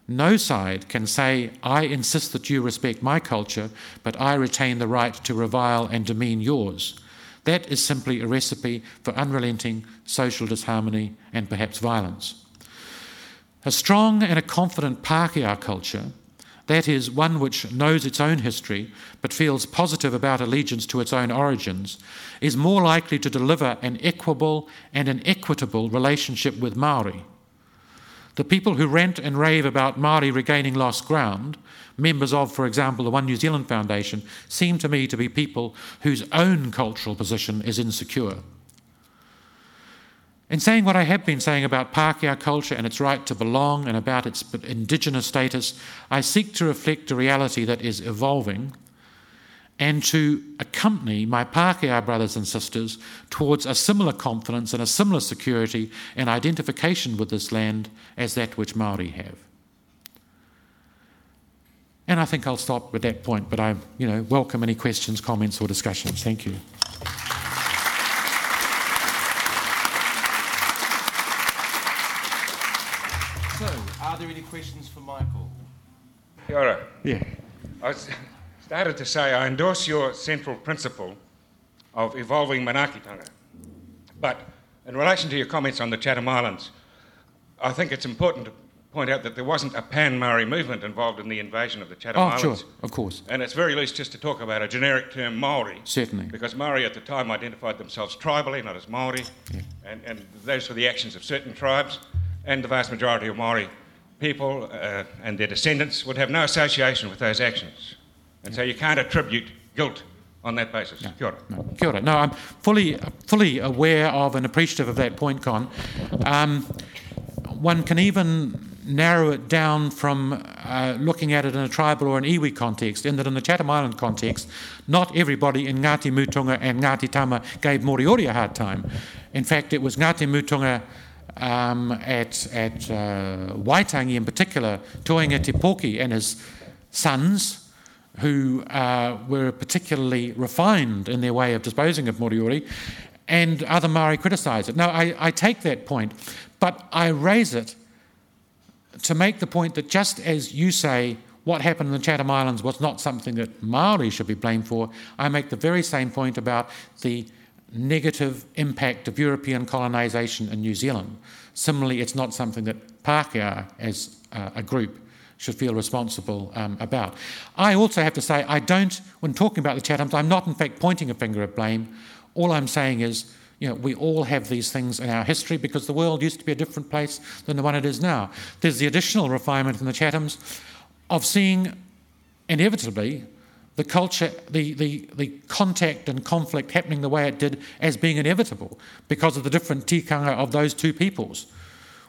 No side can say, I insist that you respect my culture, but I retain the right to revile and demean yours. That is simply a recipe for unrelenting social disharmony and perhaps violence. A strong and a confident Pākehā culture that is, one which knows its own history but feels positive about allegiance to its own origins, is more likely to deliver an equable and an equitable relationship with Maori. The people who rant and rave about Maori regaining lost ground, members of, for example, the One New Zealand Foundation, seem to me to be people whose own cultural position is insecure. In saying what I have been saying about Pākehā culture and its right to belong and about its indigenous status, I seek to reflect a reality that is evolving and to accompany my Pākehā brothers and sisters towards a similar confidence and a similar security and identification with this land as that which Māori have. And I think I'll stop at that point, but I you know, welcome any questions, comments, or discussions. Thank you. There any questions for Michael? Kia ora. Yeah. I started to say I endorse your central principle of evolving Manaakitanga. But in relation to your comments on the Chatham Islands, I think it's important to point out that there wasn't a pan Maori movement involved in the invasion of the Chatham oh, Islands. Oh, sure, of course. And it's very loose just to talk about a generic term Maori. Certainly. Because Maori at the time identified themselves tribally, not as Maori. And, and those were the actions of certain tribes. And the vast majority of Maori people uh, and their descendants would have no association with those actions. And so you can't attribute guilt on that basis. Kia ora. No, kia ora. No, I'm fully, fully aware of and appreciative of that point, Con. Um, one can even narrow it down from uh, looking at it in a tribal or an iwi context, in that in the Chatham Island context, not everybody in Ngāti Mutunga and Ngāti Tama gave Moriori a hard time. In fact, it was Ngāti Mutunga um, at, at uh, Waitangi in particular, Toinga Te Poki and his sons, who uh, were particularly refined in their way of disposing of Moriori, and other Maori criticise it. Now, I, I take that point, but I raise it to make the point that just as you say what happened in the Chatham Islands was not something that Maori should be blamed for, I make the very same point about the negative impact of European colonisation in New Zealand. Similarly, it's not something that Pākehā as a group should feel responsible um, about. I also have to say, I don't, when talking about the Chathams, I'm not in fact pointing a finger at blame. All I'm saying is, you know, we all have these things in our history because the world used to be a different place than the one it is now. There's the additional refinement in the Chathams of seeing inevitably the culture, the, the, the contact and conflict happening the way it did as being inevitable because of the different tikanga of those two peoples.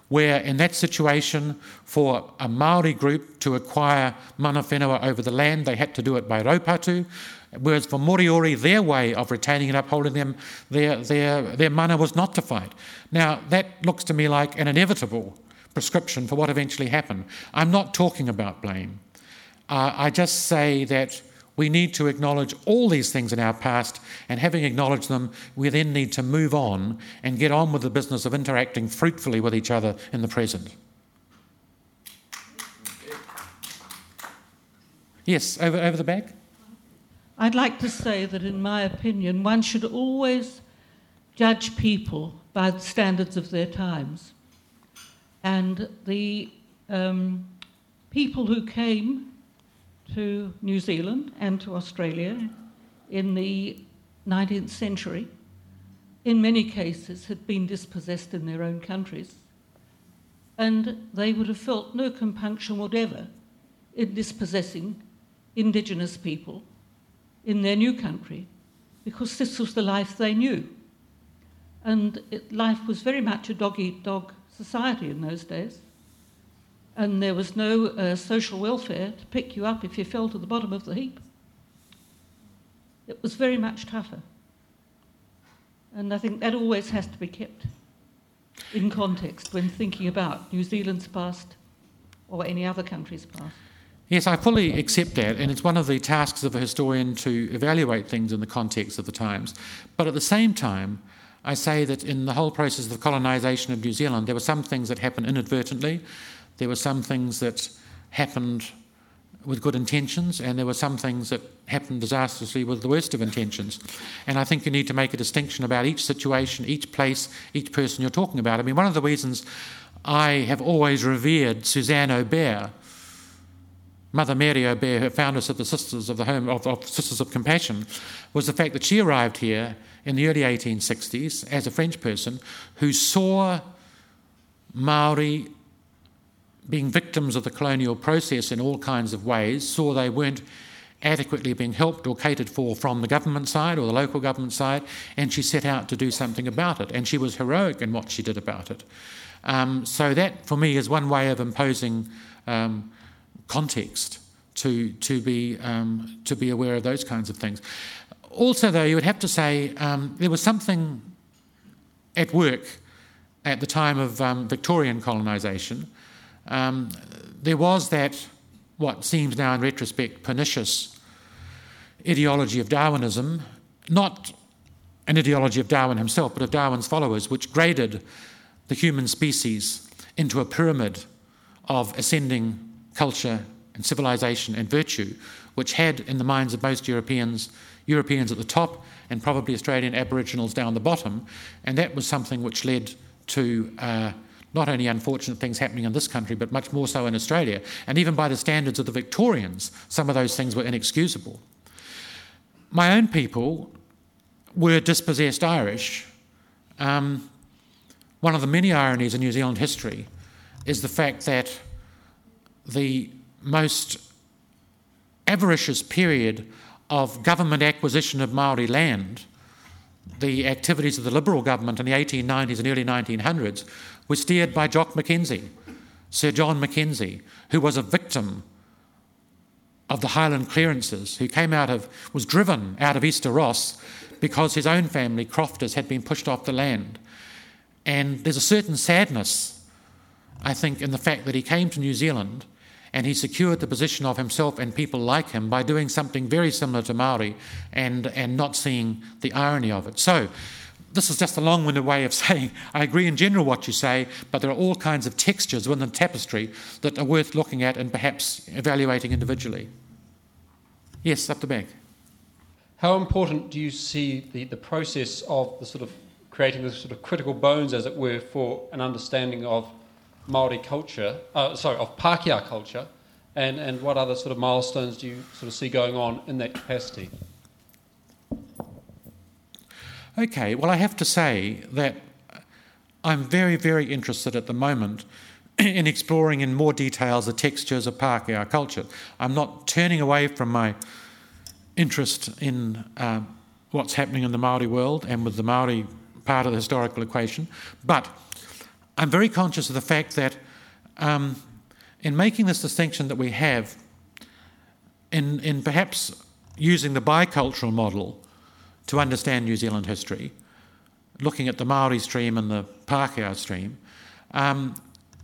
Where in that situation, for a Maori group to acquire mana whenua over the land, they had to do it by raupatu, whereas for Moriori, their way of retaining and upholding them, their, their, their mana was not to fight. Now, that looks to me like an inevitable prescription for what eventually happened. I'm not talking about blame. Uh, I just say that we need to acknowledge all these things in our past, and having acknowledged them, we then need to move on and get on with the business of interacting fruitfully with each other in the present. Yes, over, over the back? I'd like to say that, in my opinion, one should always judge people by the standards of their times. And the um, people who came to New Zealand and to Australia in the 19th century, in many cases, had been dispossessed in their own countries. And they would have felt no compunction whatever in dispossessing Indigenous people in their new country because this was the life they knew. And it, life was very much a dog eat dog society in those days. And there was no uh, social welfare to pick you up if you fell to the bottom of the heap. It was very much tougher. And I think that always has to be kept in context when thinking about New Zealand's past or any other country's past. Yes, I fully accept that, and it's one of the tasks of a historian to evaluate things in the context of the times. But at the same time, I say that in the whole process of the colonisation of New Zealand, there were some things that happened inadvertently, there were some things that happened with good intentions, and there were some things that happened disastrously with the worst of intentions. And I think you need to make a distinction about each situation, each place, each person you're talking about. I mean, one of the reasons I have always revered Suzanne Aubert Mother Mary Aubert, her foundress of the Sisters of the Home of, of Sisters of Compassion, was the fact that she arrived here in the early 1860s as a French person who saw Maori being victims of the colonial process in all kinds of ways, saw they weren't adequately being helped or catered for from the government side or the local government side, and she set out to do something about it. And she was heroic in what she did about it. Um, so, that for me is one way of imposing um, context to, to, be, um, to be aware of those kinds of things. Also, though, you would have to say um, there was something at work at the time of um, Victorian colonisation. Um, there was that, what seems now in retrospect, pernicious ideology of Darwinism, not an ideology of Darwin himself, but of Darwin's followers, which graded the human species into a pyramid of ascending culture and civilization and virtue, which had in the minds of most Europeans, Europeans at the top and probably Australian Aboriginals down the bottom, and that was something which led to uh, not only unfortunate things happening in this country, but much more so in Australia. And even by the standards of the Victorians, some of those things were inexcusable. My own people were dispossessed Irish. Um, one of the many ironies in New Zealand history is the fact that the most avaricious period of government acquisition of Maori land, the activities of the Liberal government in the 1890s and early 1900s, were steered by Jock McKenzie, Sir John McKenzie, who was a victim of the Highland clearances, who came out of, was driven out of Easter Ross because his own family, crofters, had been pushed off the land. And there's a certain sadness, I think, in the fact that he came to New Zealand and he secured the position of himself and people like him by doing something very similar to Maori and, and not seeing the irony of it. So, this is just a long winded way of saying I agree in general what you say, but there are all kinds of textures within the tapestry that are worth looking at and perhaps evaluating individually. Yes, up the back. How important do you see the, the process of the sort of creating the sort of critical bones, as it were, for an understanding of Maori culture, uh, sorry, of Pākehā culture, and, and what other sort of milestones do you sort of see going on in that capacity? Okay, well, I have to say that I'm very, very interested at the moment in exploring in more details the textures of Pākehā culture. I'm not turning away from my interest in uh, what's happening in the Maori world and with the Maori part of the historical equation, but I'm very conscious of the fact that um, in making this distinction that we have, in, in perhaps using the bicultural model to understand New Zealand history, looking at the Maori stream and the Pākehā stream, um,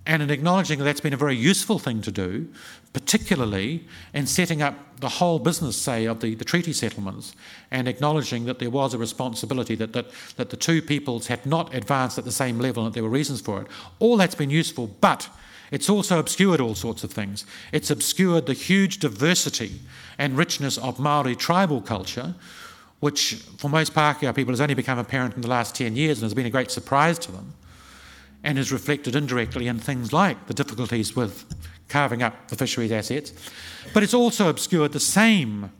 and in acknowledging that that's been a very useful thing to do, particularly in setting up the whole business, say, of the, the treaty settlements, and acknowledging that there was a responsibility that, that, that the two peoples had not advanced at the same level and that there were reasons for it. All that's been useful, but it's also obscured all sorts of things. It's obscured the huge diversity and richness of Maori tribal culture, which for most Pākehā people has only become apparent in the last 10 years and has been a great surprise to them, and is reflected indirectly in things like the difficulties with carving up the fisheries assets. But it's also obscured the same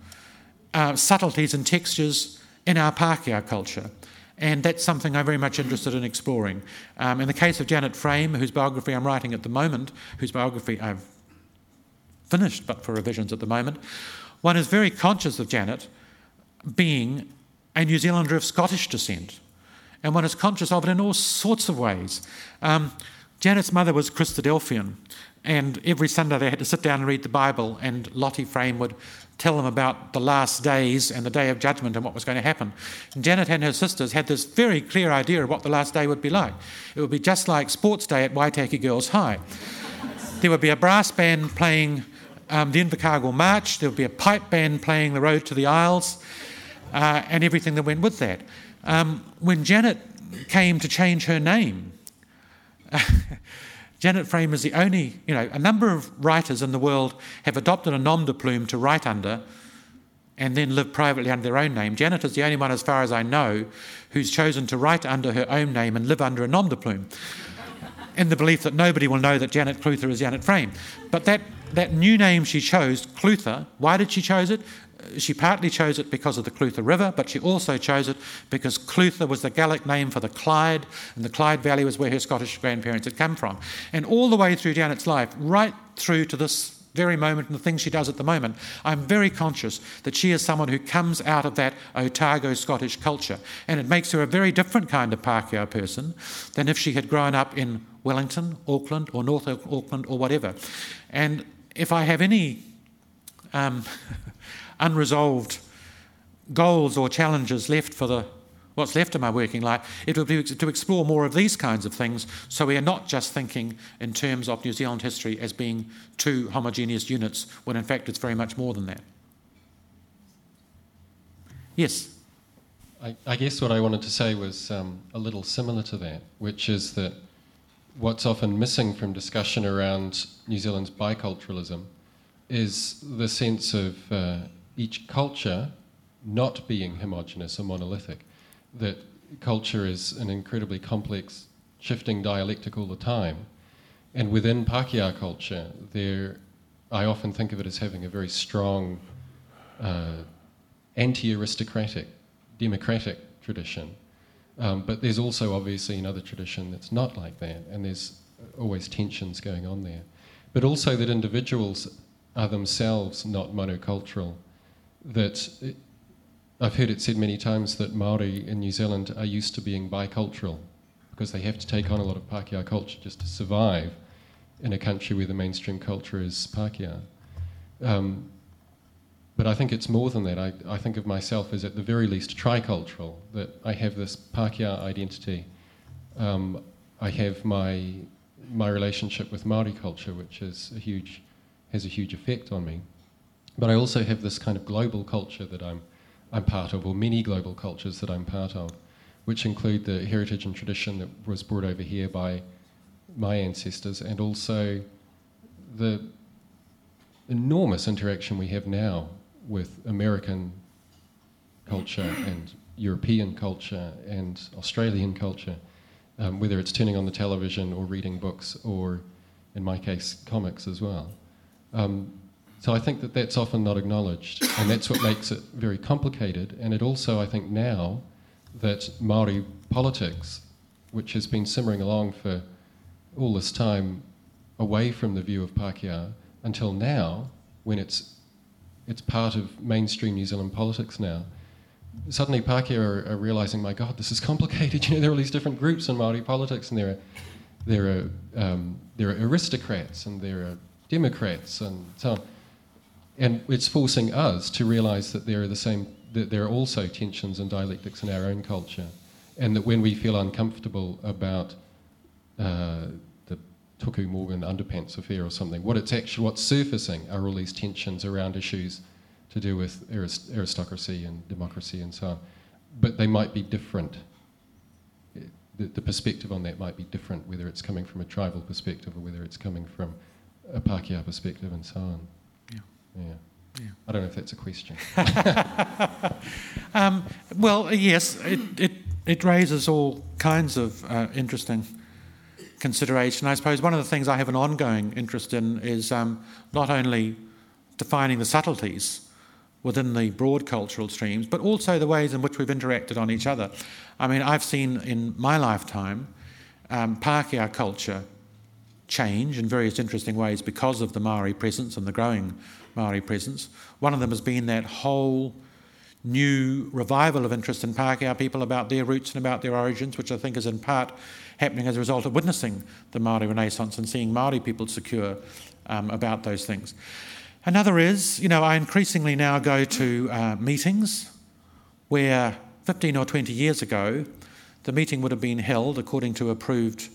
uh, subtleties and textures in our Pākehā culture. And that's something I'm very much interested in exploring. Um, in the case of Janet Frame, whose biography I'm writing at the moment, whose biography I've finished but for revisions at the moment, one is very conscious of Janet being a New Zealander of Scottish descent. And one is conscious of it in all sorts of ways. Um, Janet's mother was Christadelphian, and every Sunday they had to sit down and read the Bible, and Lottie Frame would tell them about the last days and the day of judgment and what was going to happen. And Janet and her sisters had this very clear idea of what the last day would be like. It would be just like sports day at Waitaki Girls High. there would be a brass band playing um, the Invercargill March, there would be a pipe band playing the Road to the Isles, uh, and everything that went with that. Um, when Janet came to change her name, Janet Frame is the only, you know, a number of writers in the world have adopted a nom de plume to write under and then live privately under their own name. Janet is the only one, as far as I know, who's chosen to write under her own name and live under a nom de plume in the belief that nobody will know that Janet Clutha is Janet Frame. But that that new name she chose, Clutha, why did she choose it? She partly chose it because of the Clutha River, but she also chose it because Clutha was the Gaelic name for the Clyde, and the Clyde Valley was where her Scottish grandparents had come from. And all the way through Janet's life, right through to this very moment and the things she does at the moment, I'm very conscious that she is someone who comes out of that Otago Scottish culture. And it makes her a very different kind of Pākehā person than if she had grown up in Wellington, Auckland, or North Auckland, or whatever. And if I have any um, unresolved goals or challenges left for the what's left of my working life, it would be to explore more of these kinds of things so we are not just thinking in terms of New Zealand history as being two homogeneous units, when in fact it's very much more than that. Yes? I, I guess what I wanted to say was um, a little similar to that, which is that what's often missing from discussion around New Zealand's biculturalism is the sense of uh, each culture not being homogenous or monolithic that culture is an incredibly complex, shifting dialectic all the time. And within Pākehā culture, there, I often think of it as having a very strong uh, anti aristocratic, democratic tradition. Um, but there's also obviously another tradition that's not like that, and there's always tensions going on there. But also that individuals are themselves not monocultural, that I've heard it said many times that Maori in New Zealand are used to being bicultural because they have to take on a lot of Pākehā culture just to survive in a country where the mainstream culture is Pākehā. Um, but I think it's more than that. I, I, think of myself as at the very least tricultural, that I have this Pākehā identity. Um, I have my, my relationship with Maori culture, which is a huge, has a huge effect on me. But I also have this kind of global culture that I'm I'm part of, or many global cultures that I'm part of, which include the heritage and tradition that was brought over here by my ancestors, and also the enormous interaction we have now with American culture and European culture and Australian culture, um, whether it's turning on the television or reading books or, in my case, comics as well. Um, so I think that that's often not acknowledged, and that's what makes it very complicated. And it also, I think, now that Maori politics, which has been simmering along for all this time away from the view of Pākehā, until now, when it's it's part of mainstream New Zealand politics now. Suddenly, Pākehā are, are realizing, my God, this is complicated. You know, there are all these different groups in Maori politics, and there are there are um, there are aristocrats and there are Democrats and so on and it's forcing us to realize that there are the same that there are also tensions and dialectics in our own culture, and that when we feel uncomfortable about uh, the Tuku Morgan underpants affair or something, what it's actually what's surfacing are all these tensions around issues to do with arist- aristocracy and democracy and so on, but they might be different. The, the perspective on that might be different, whether it's coming from a tribal perspective or whether it's coming from a Pākehā perspective and so on. Yeah. Yeah. I don't know if that's a question. um, well, yes, it, it, it raises all kinds of uh, interesting consideration. I suppose one of the things I have an ongoing interest in is um, not only defining the subtleties within the broad cultural streams, but also the ways in which we've interacted on each other. I mean, I've seen in my lifetime um, Pākehā culture change in various interesting ways because of the Maori presence and the growing Maori presence. One of them has been that whole new revival of interest in Pākehā people about their roots and about their origins, which I think is in part happening as a result of witnessing the Maori Renaissance and seeing Maori people secure um, about those things. Another is, you know, I increasingly now go to uh, meetings where 15 or 20 years ago the meeting would have been held according to approved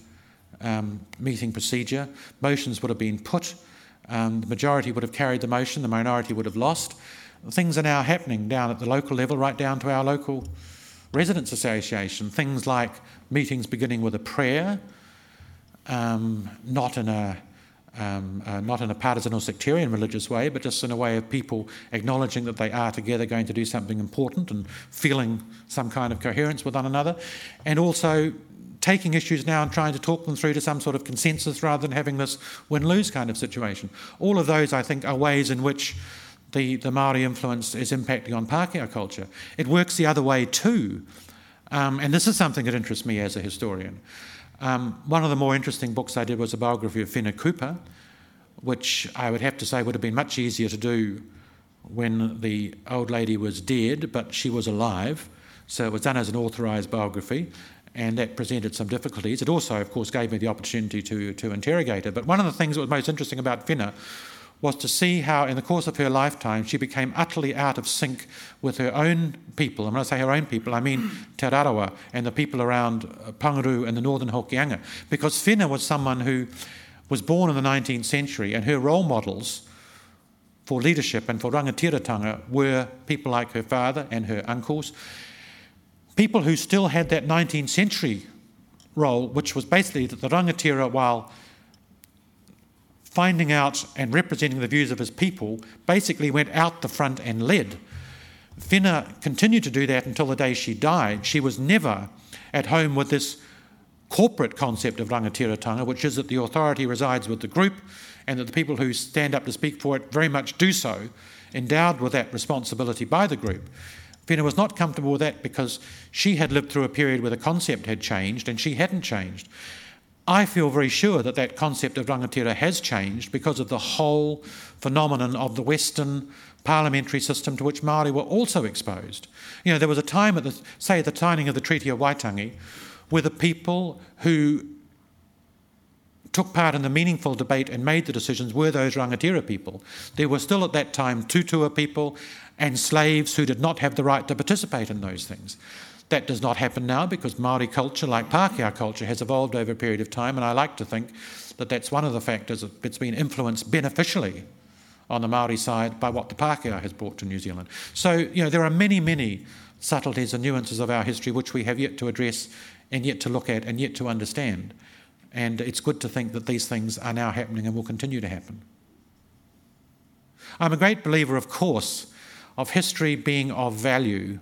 um, meeting procedure, motions would have been put um, the majority would have carried the motion, the minority would have lost. Things are now happening down at the local level, right down to our local residents' association. Things like meetings beginning with a prayer, um, not in a um, uh, not in a partisan or sectarian religious way, but just in a way of people acknowledging that they are together going to do something important and feeling some kind of coherence with one another, and also taking issues now and trying to talk them through to some sort of consensus rather than having this win lose kind of situation. All of those, I think, are ways in which the, the Maori influence is impacting on Pākehā culture. It works the other way too. Um, and this is something that interests me as a historian. Um, one of the more interesting books I did was a biography of Whina Cooper, which I would have to say would have been much easier to do when the old lady was dead, but she was alive. So it was done as an authorised biography, and that presented some difficulties. It also, of course, gave me the opportunity to, to interrogate her. But one of the things that was most interesting about Whina was to see how, in the course of her lifetime, she became utterly out of sync with her own people. And when I say her own people, I mean hmm. Te Rarawa and the people around uh, Panguru and the northern Hokianga. Because Whina was someone who was born in the 19th century, and her role models for leadership and for rangatiratanga were people like her father and her uncles, people who still had that 19th century role, which was basically that the rangatira, while finding out and representing the views of his people, basically went out the front and led. Whina continued to do that until the day she died. She was never at home with this corporate concept of rangatiratanga, which is that the authority resides with the group and that the people who stand up to speak for it very much do so, endowed with that responsibility by the group. Whina was not comfortable with that because she had lived through a period where the concept had changed and she hadn't changed. I feel very sure that that concept of rangatira has changed because of the whole phenomenon of the Western parliamentary system to which Māori were also exposed. You know, there was a time at the, say, at the signing of the Treaty of Waitangi, where the people who took part in the meaningful debate and made the decisions were those Rangatira people. There were still at that time Tutua people and slaves who did not have the right to participate in those things. That does not happen now because Māori culture, like Pākehā culture, has evolved over a period of time, and I like to think that that's one of the factors that's been influenced beneficially on the Māori side by what the Pākehā has brought to New Zealand. So, you know, there are many, many subtleties and nuances of our history which we have yet to address and yet to look at and yet to understand. And it's good to think that these things are now happening and will continue to happen. I'm a great believer, of course, of history being of value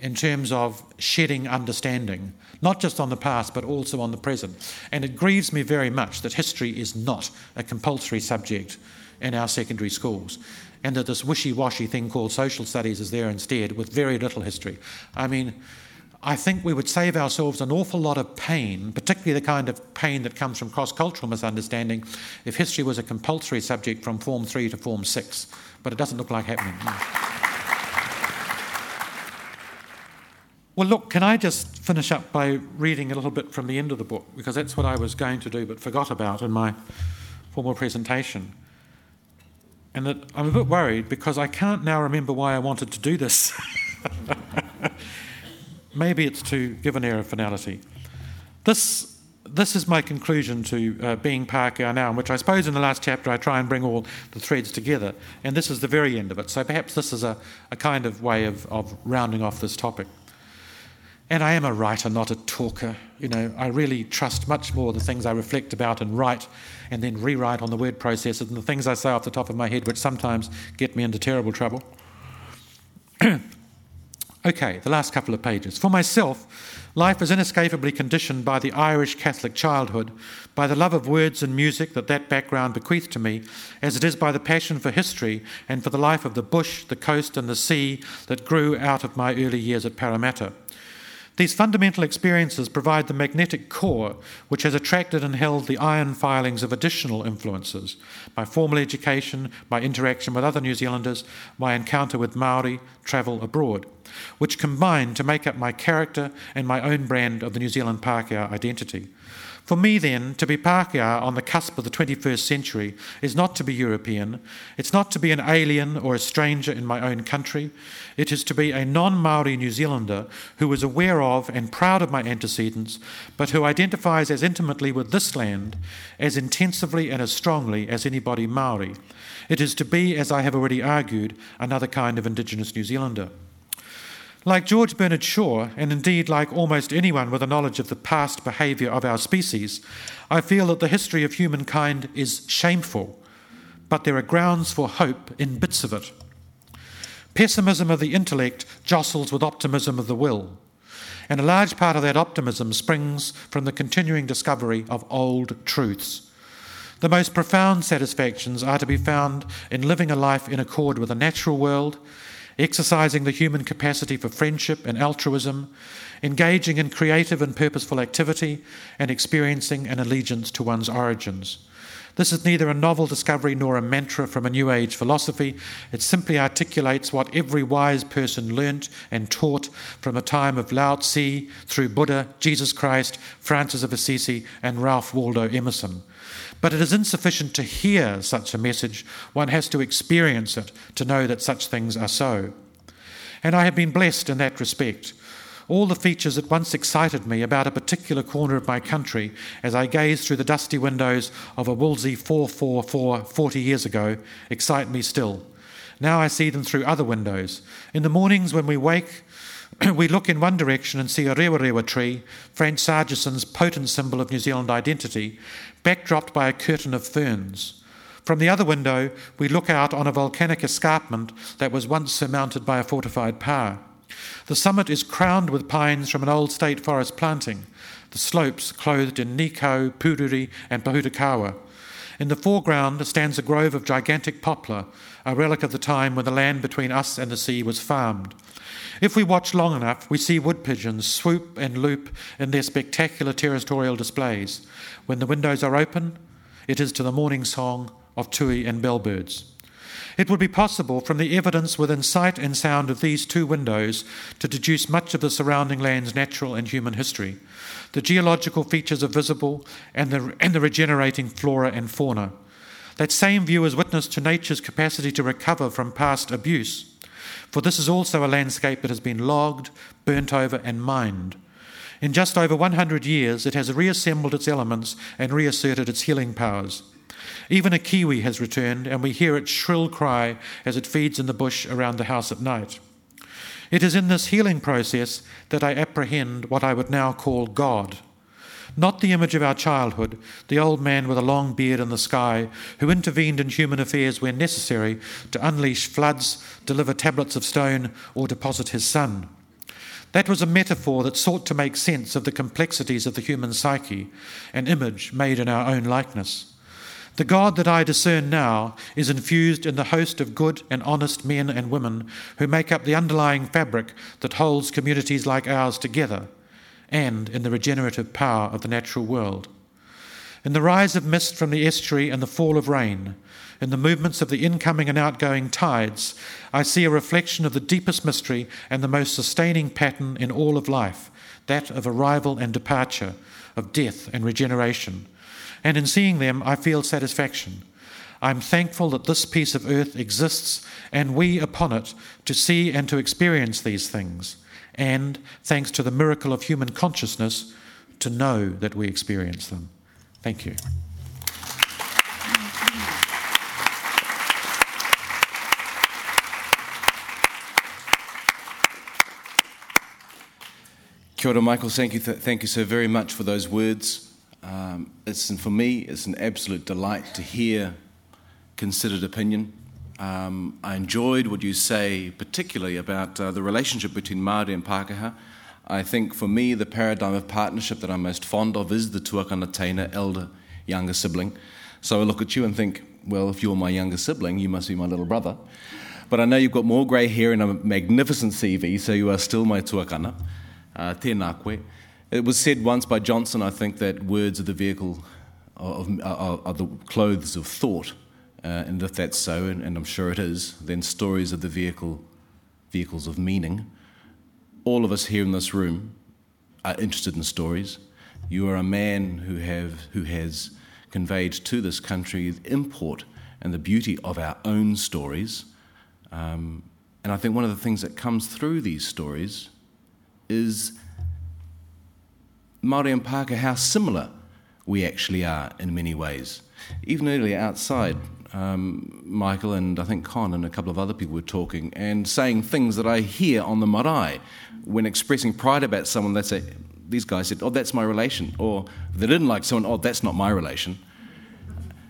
in terms of shedding understanding, not just on the past, but also on the present. And it grieves me very much that history is not a compulsory subject in our secondary schools, and that this wishy washy thing called social studies is there instead with very little history. I mean, I think we would save ourselves an awful lot of pain, particularly the kind of pain that comes from cross cultural misunderstanding, if history was a compulsory subject from Form 3 to Form 6. But it doesn't look like happening. Well, look, can I just finish up by reading a little bit from the end of the book? Because that's what I was going to do but forgot about in my formal presentation. And that I'm a bit worried because I can't now remember why I wanted to do this. Maybe it's to give an air of finality. This, this is my conclusion to uh, being Pākehā now, in which I suppose in the last chapter I try and bring all the threads together, and this is the very end of it. So perhaps this is a, a kind of way of, of rounding off this topic. And I am a writer, not a talker. You know, I really trust much more the things I reflect about and write and then rewrite on the word processor than the things I say off the top of my head, which sometimes get me into terrible trouble. Okay, the last couple of pages. For myself, life is inescapably conditioned by the Irish Catholic childhood, by the love of words and music that that background bequeathed to me, as it is by the passion for history and for the life of the bush, the coast, and the sea that grew out of my early years at Paremata. These fundamental experiences provide the magnetic core which has attracted and held the iron filings of additional influences my formal education, my interaction with other New Zealanders, my encounter with Maori, travel abroad, which combine to make up my character and my own brand of the New Zealand Pākehā identity. For me, then, to be Pākehā on the cusp of the 21st century is not to be European. It's not to be an alien or a stranger in my own country. It is to be a non Maori New Zealander who is aware of and proud of my antecedents, but who identifies as intimately with this land, as intensively and as strongly as anybody Maori. It is to be, as I have already argued, another kind of Indigenous New Zealander. Like George Bernard Shaw, and indeed like almost anyone with a knowledge of the past behaviour of our species, I feel that the history of humankind is shameful, but there are grounds for hope in bits of it. Pessimism of the intellect jostles with optimism of the will. And a large part of that optimism springs from the continuing discovery of old truths. The most profound satisfactions are to be found in living a life in accord with the natural world, exercising the human capacity for friendship and altruism, engaging in creative and purposeful activity, and experiencing an allegiance to one's origins. This is neither a novel discovery nor a mantra from a New Age philosophy. It simply articulates what every wise person learnt and taught from the time of Lao Tzu through Buddha, Jesus Christ, Francis of Assisi, and Ralph Waldo Emerson. But it is insufficient to hear such a message, one has to experience it to know that such things are so. And I have been blessed in that respect. All the features that once excited me about a particular corner of my country as I gazed through the dusty windows of a Wolseley 444 40 years ago excite me still. Now I see them through other windows. In the mornings when we wake, we look in one direction and see a rewa rewa tree, Frank Sargeson's potent symbol of New Zealand identity, backdropped by a curtain of ferns. From the other window, we look out on a volcanic escarpment that was once surmounted by a fortified pā. The summit is crowned with pines from an old state forest planting, the slopes clothed in nikau, puriri, and pōhutukawa. In the foreground stands a grove of gigantic poplar, a relic of the time when the land between us and the sea was farmed. If we watch long enough, we see wood pigeons swoop and loop in their spectacular territorial displays. When the windows are open, it is to the morning song of tui and bellbirds. It would be possible, from the evidence within sight and sound of these two windows, to deduce much of the surrounding land's natural and human history. The geological features are visible, and the, and the regenerating flora and fauna. That same view is witness to nature's capacity to recover from past abuse. For this is also a landscape that has been logged, burnt over, and mined. In just over 100 years, it has reassembled its elements and reasserted its healing powers. Even a kiwi has returned, and we hear its shrill cry as it feeds in the bush around the house at night. It is in this healing process that I apprehend what I would now call God. Not the image of our childhood, the old man with a long beard in the sky, who intervened in human affairs when necessary to unleash floods, deliver tablets of stone, or deposit his son. That was a metaphor that sought to make sense of the complexities of the human psyche, an image made in our own likeness. The God that I discern now is infused in the host of good and honest men and women who make up the underlying fabric that holds communities like ours together, and in the regenerative power of the natural world. In the rise of mist from the estuary and the fall of rain, in the movements of the incoming and outgoing tides, I see a reflection of the deepest mystery and the most sustaining pattern in all of life that of arrival and departure, of death and regeneration and in seeing them, I feel satisfaction. I'm thankful that this piece of earth exists and we upon it to see and to experience these things, and, thanks to the miracle of human consciousness, to know that we experience them. Thank you. Kia ora, Michael. Thank you, th- thank you so very much for those words. Um, it's for me, it's an absolute delight to hear considered opinion. Um, I enjoyed what you say, particularly about uh, the relationship between Māori and Pākehā. I think for me, the paradigm of partnership that I'm most fond of is the tuakana teina, elder, younger sibling. So I look at you and think, well, if you're my younger sibling, you must be my little brother. But I know you've got more grey hair and a magnificent CV, so you are still my tuakana. Uh, tēnā koe. It was said once by Johnson, I think, that words are the vehicle of, are the clothes of thought. Uh, and if that's so, and, and, I'm sure it is, then stories are the vehicle, vehicles of meaning. All of us here in this room are interested in stories. You are a man who, have, who has conveyed to this country the import and the beauty of our own stories. Um, and I think one of the things that comes through these stories is Māori and Pākehā, how similar we actually are in many ways. Even earlier outside, um, Michael and I think Con and a couple of other people were talking and saying things that I hear on the marae when expressing pride about someone. They say, these guys said, "Oh, that's my relation," or they didn't like someone, "Oh, that's not my relation."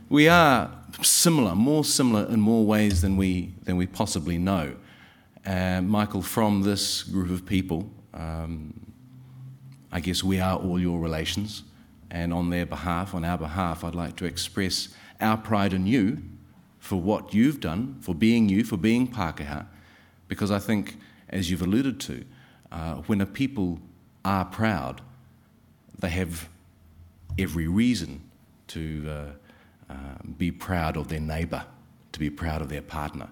We are similar, more similar in more ways than we than we possibly know. Uh, Michael, from this group of people, um, I guess we are all your relations. And on their behalf, on our behalf, I'd like to express our pride in you for what you've done, for being you, for being Pākehā, because I think, as you've alluded to, uh, when a people are proud, they have every reason to uh, uh, be proud of their neighbour, to be proud of their partner.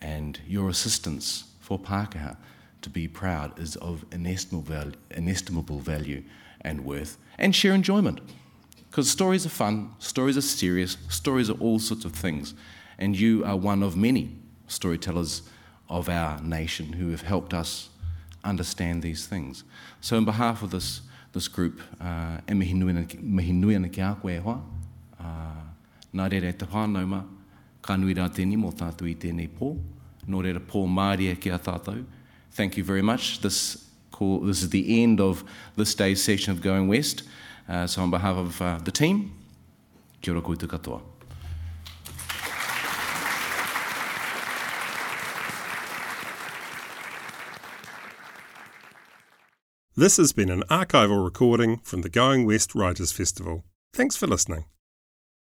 And your assistance for Pākehā to be proud is of inestimable value, inestimable value and worth, and share enjoyment. Because stories are fun, stories are serious, stories are all sorts of things. And you are one of many storytellers of our nation who have helped us understand these things. So, on behalf of this, this group, uh, ana koe uh, nā te whānau ma, ka nui mō tātou i māria ki a. Thank you very much. This, call, this is the end of this day's session of Going West. Uh, so, on behalf of uh, the team, kia ora koutou katoa. This has been an archival recording from the Going West Writers Festival. Thanks for listening.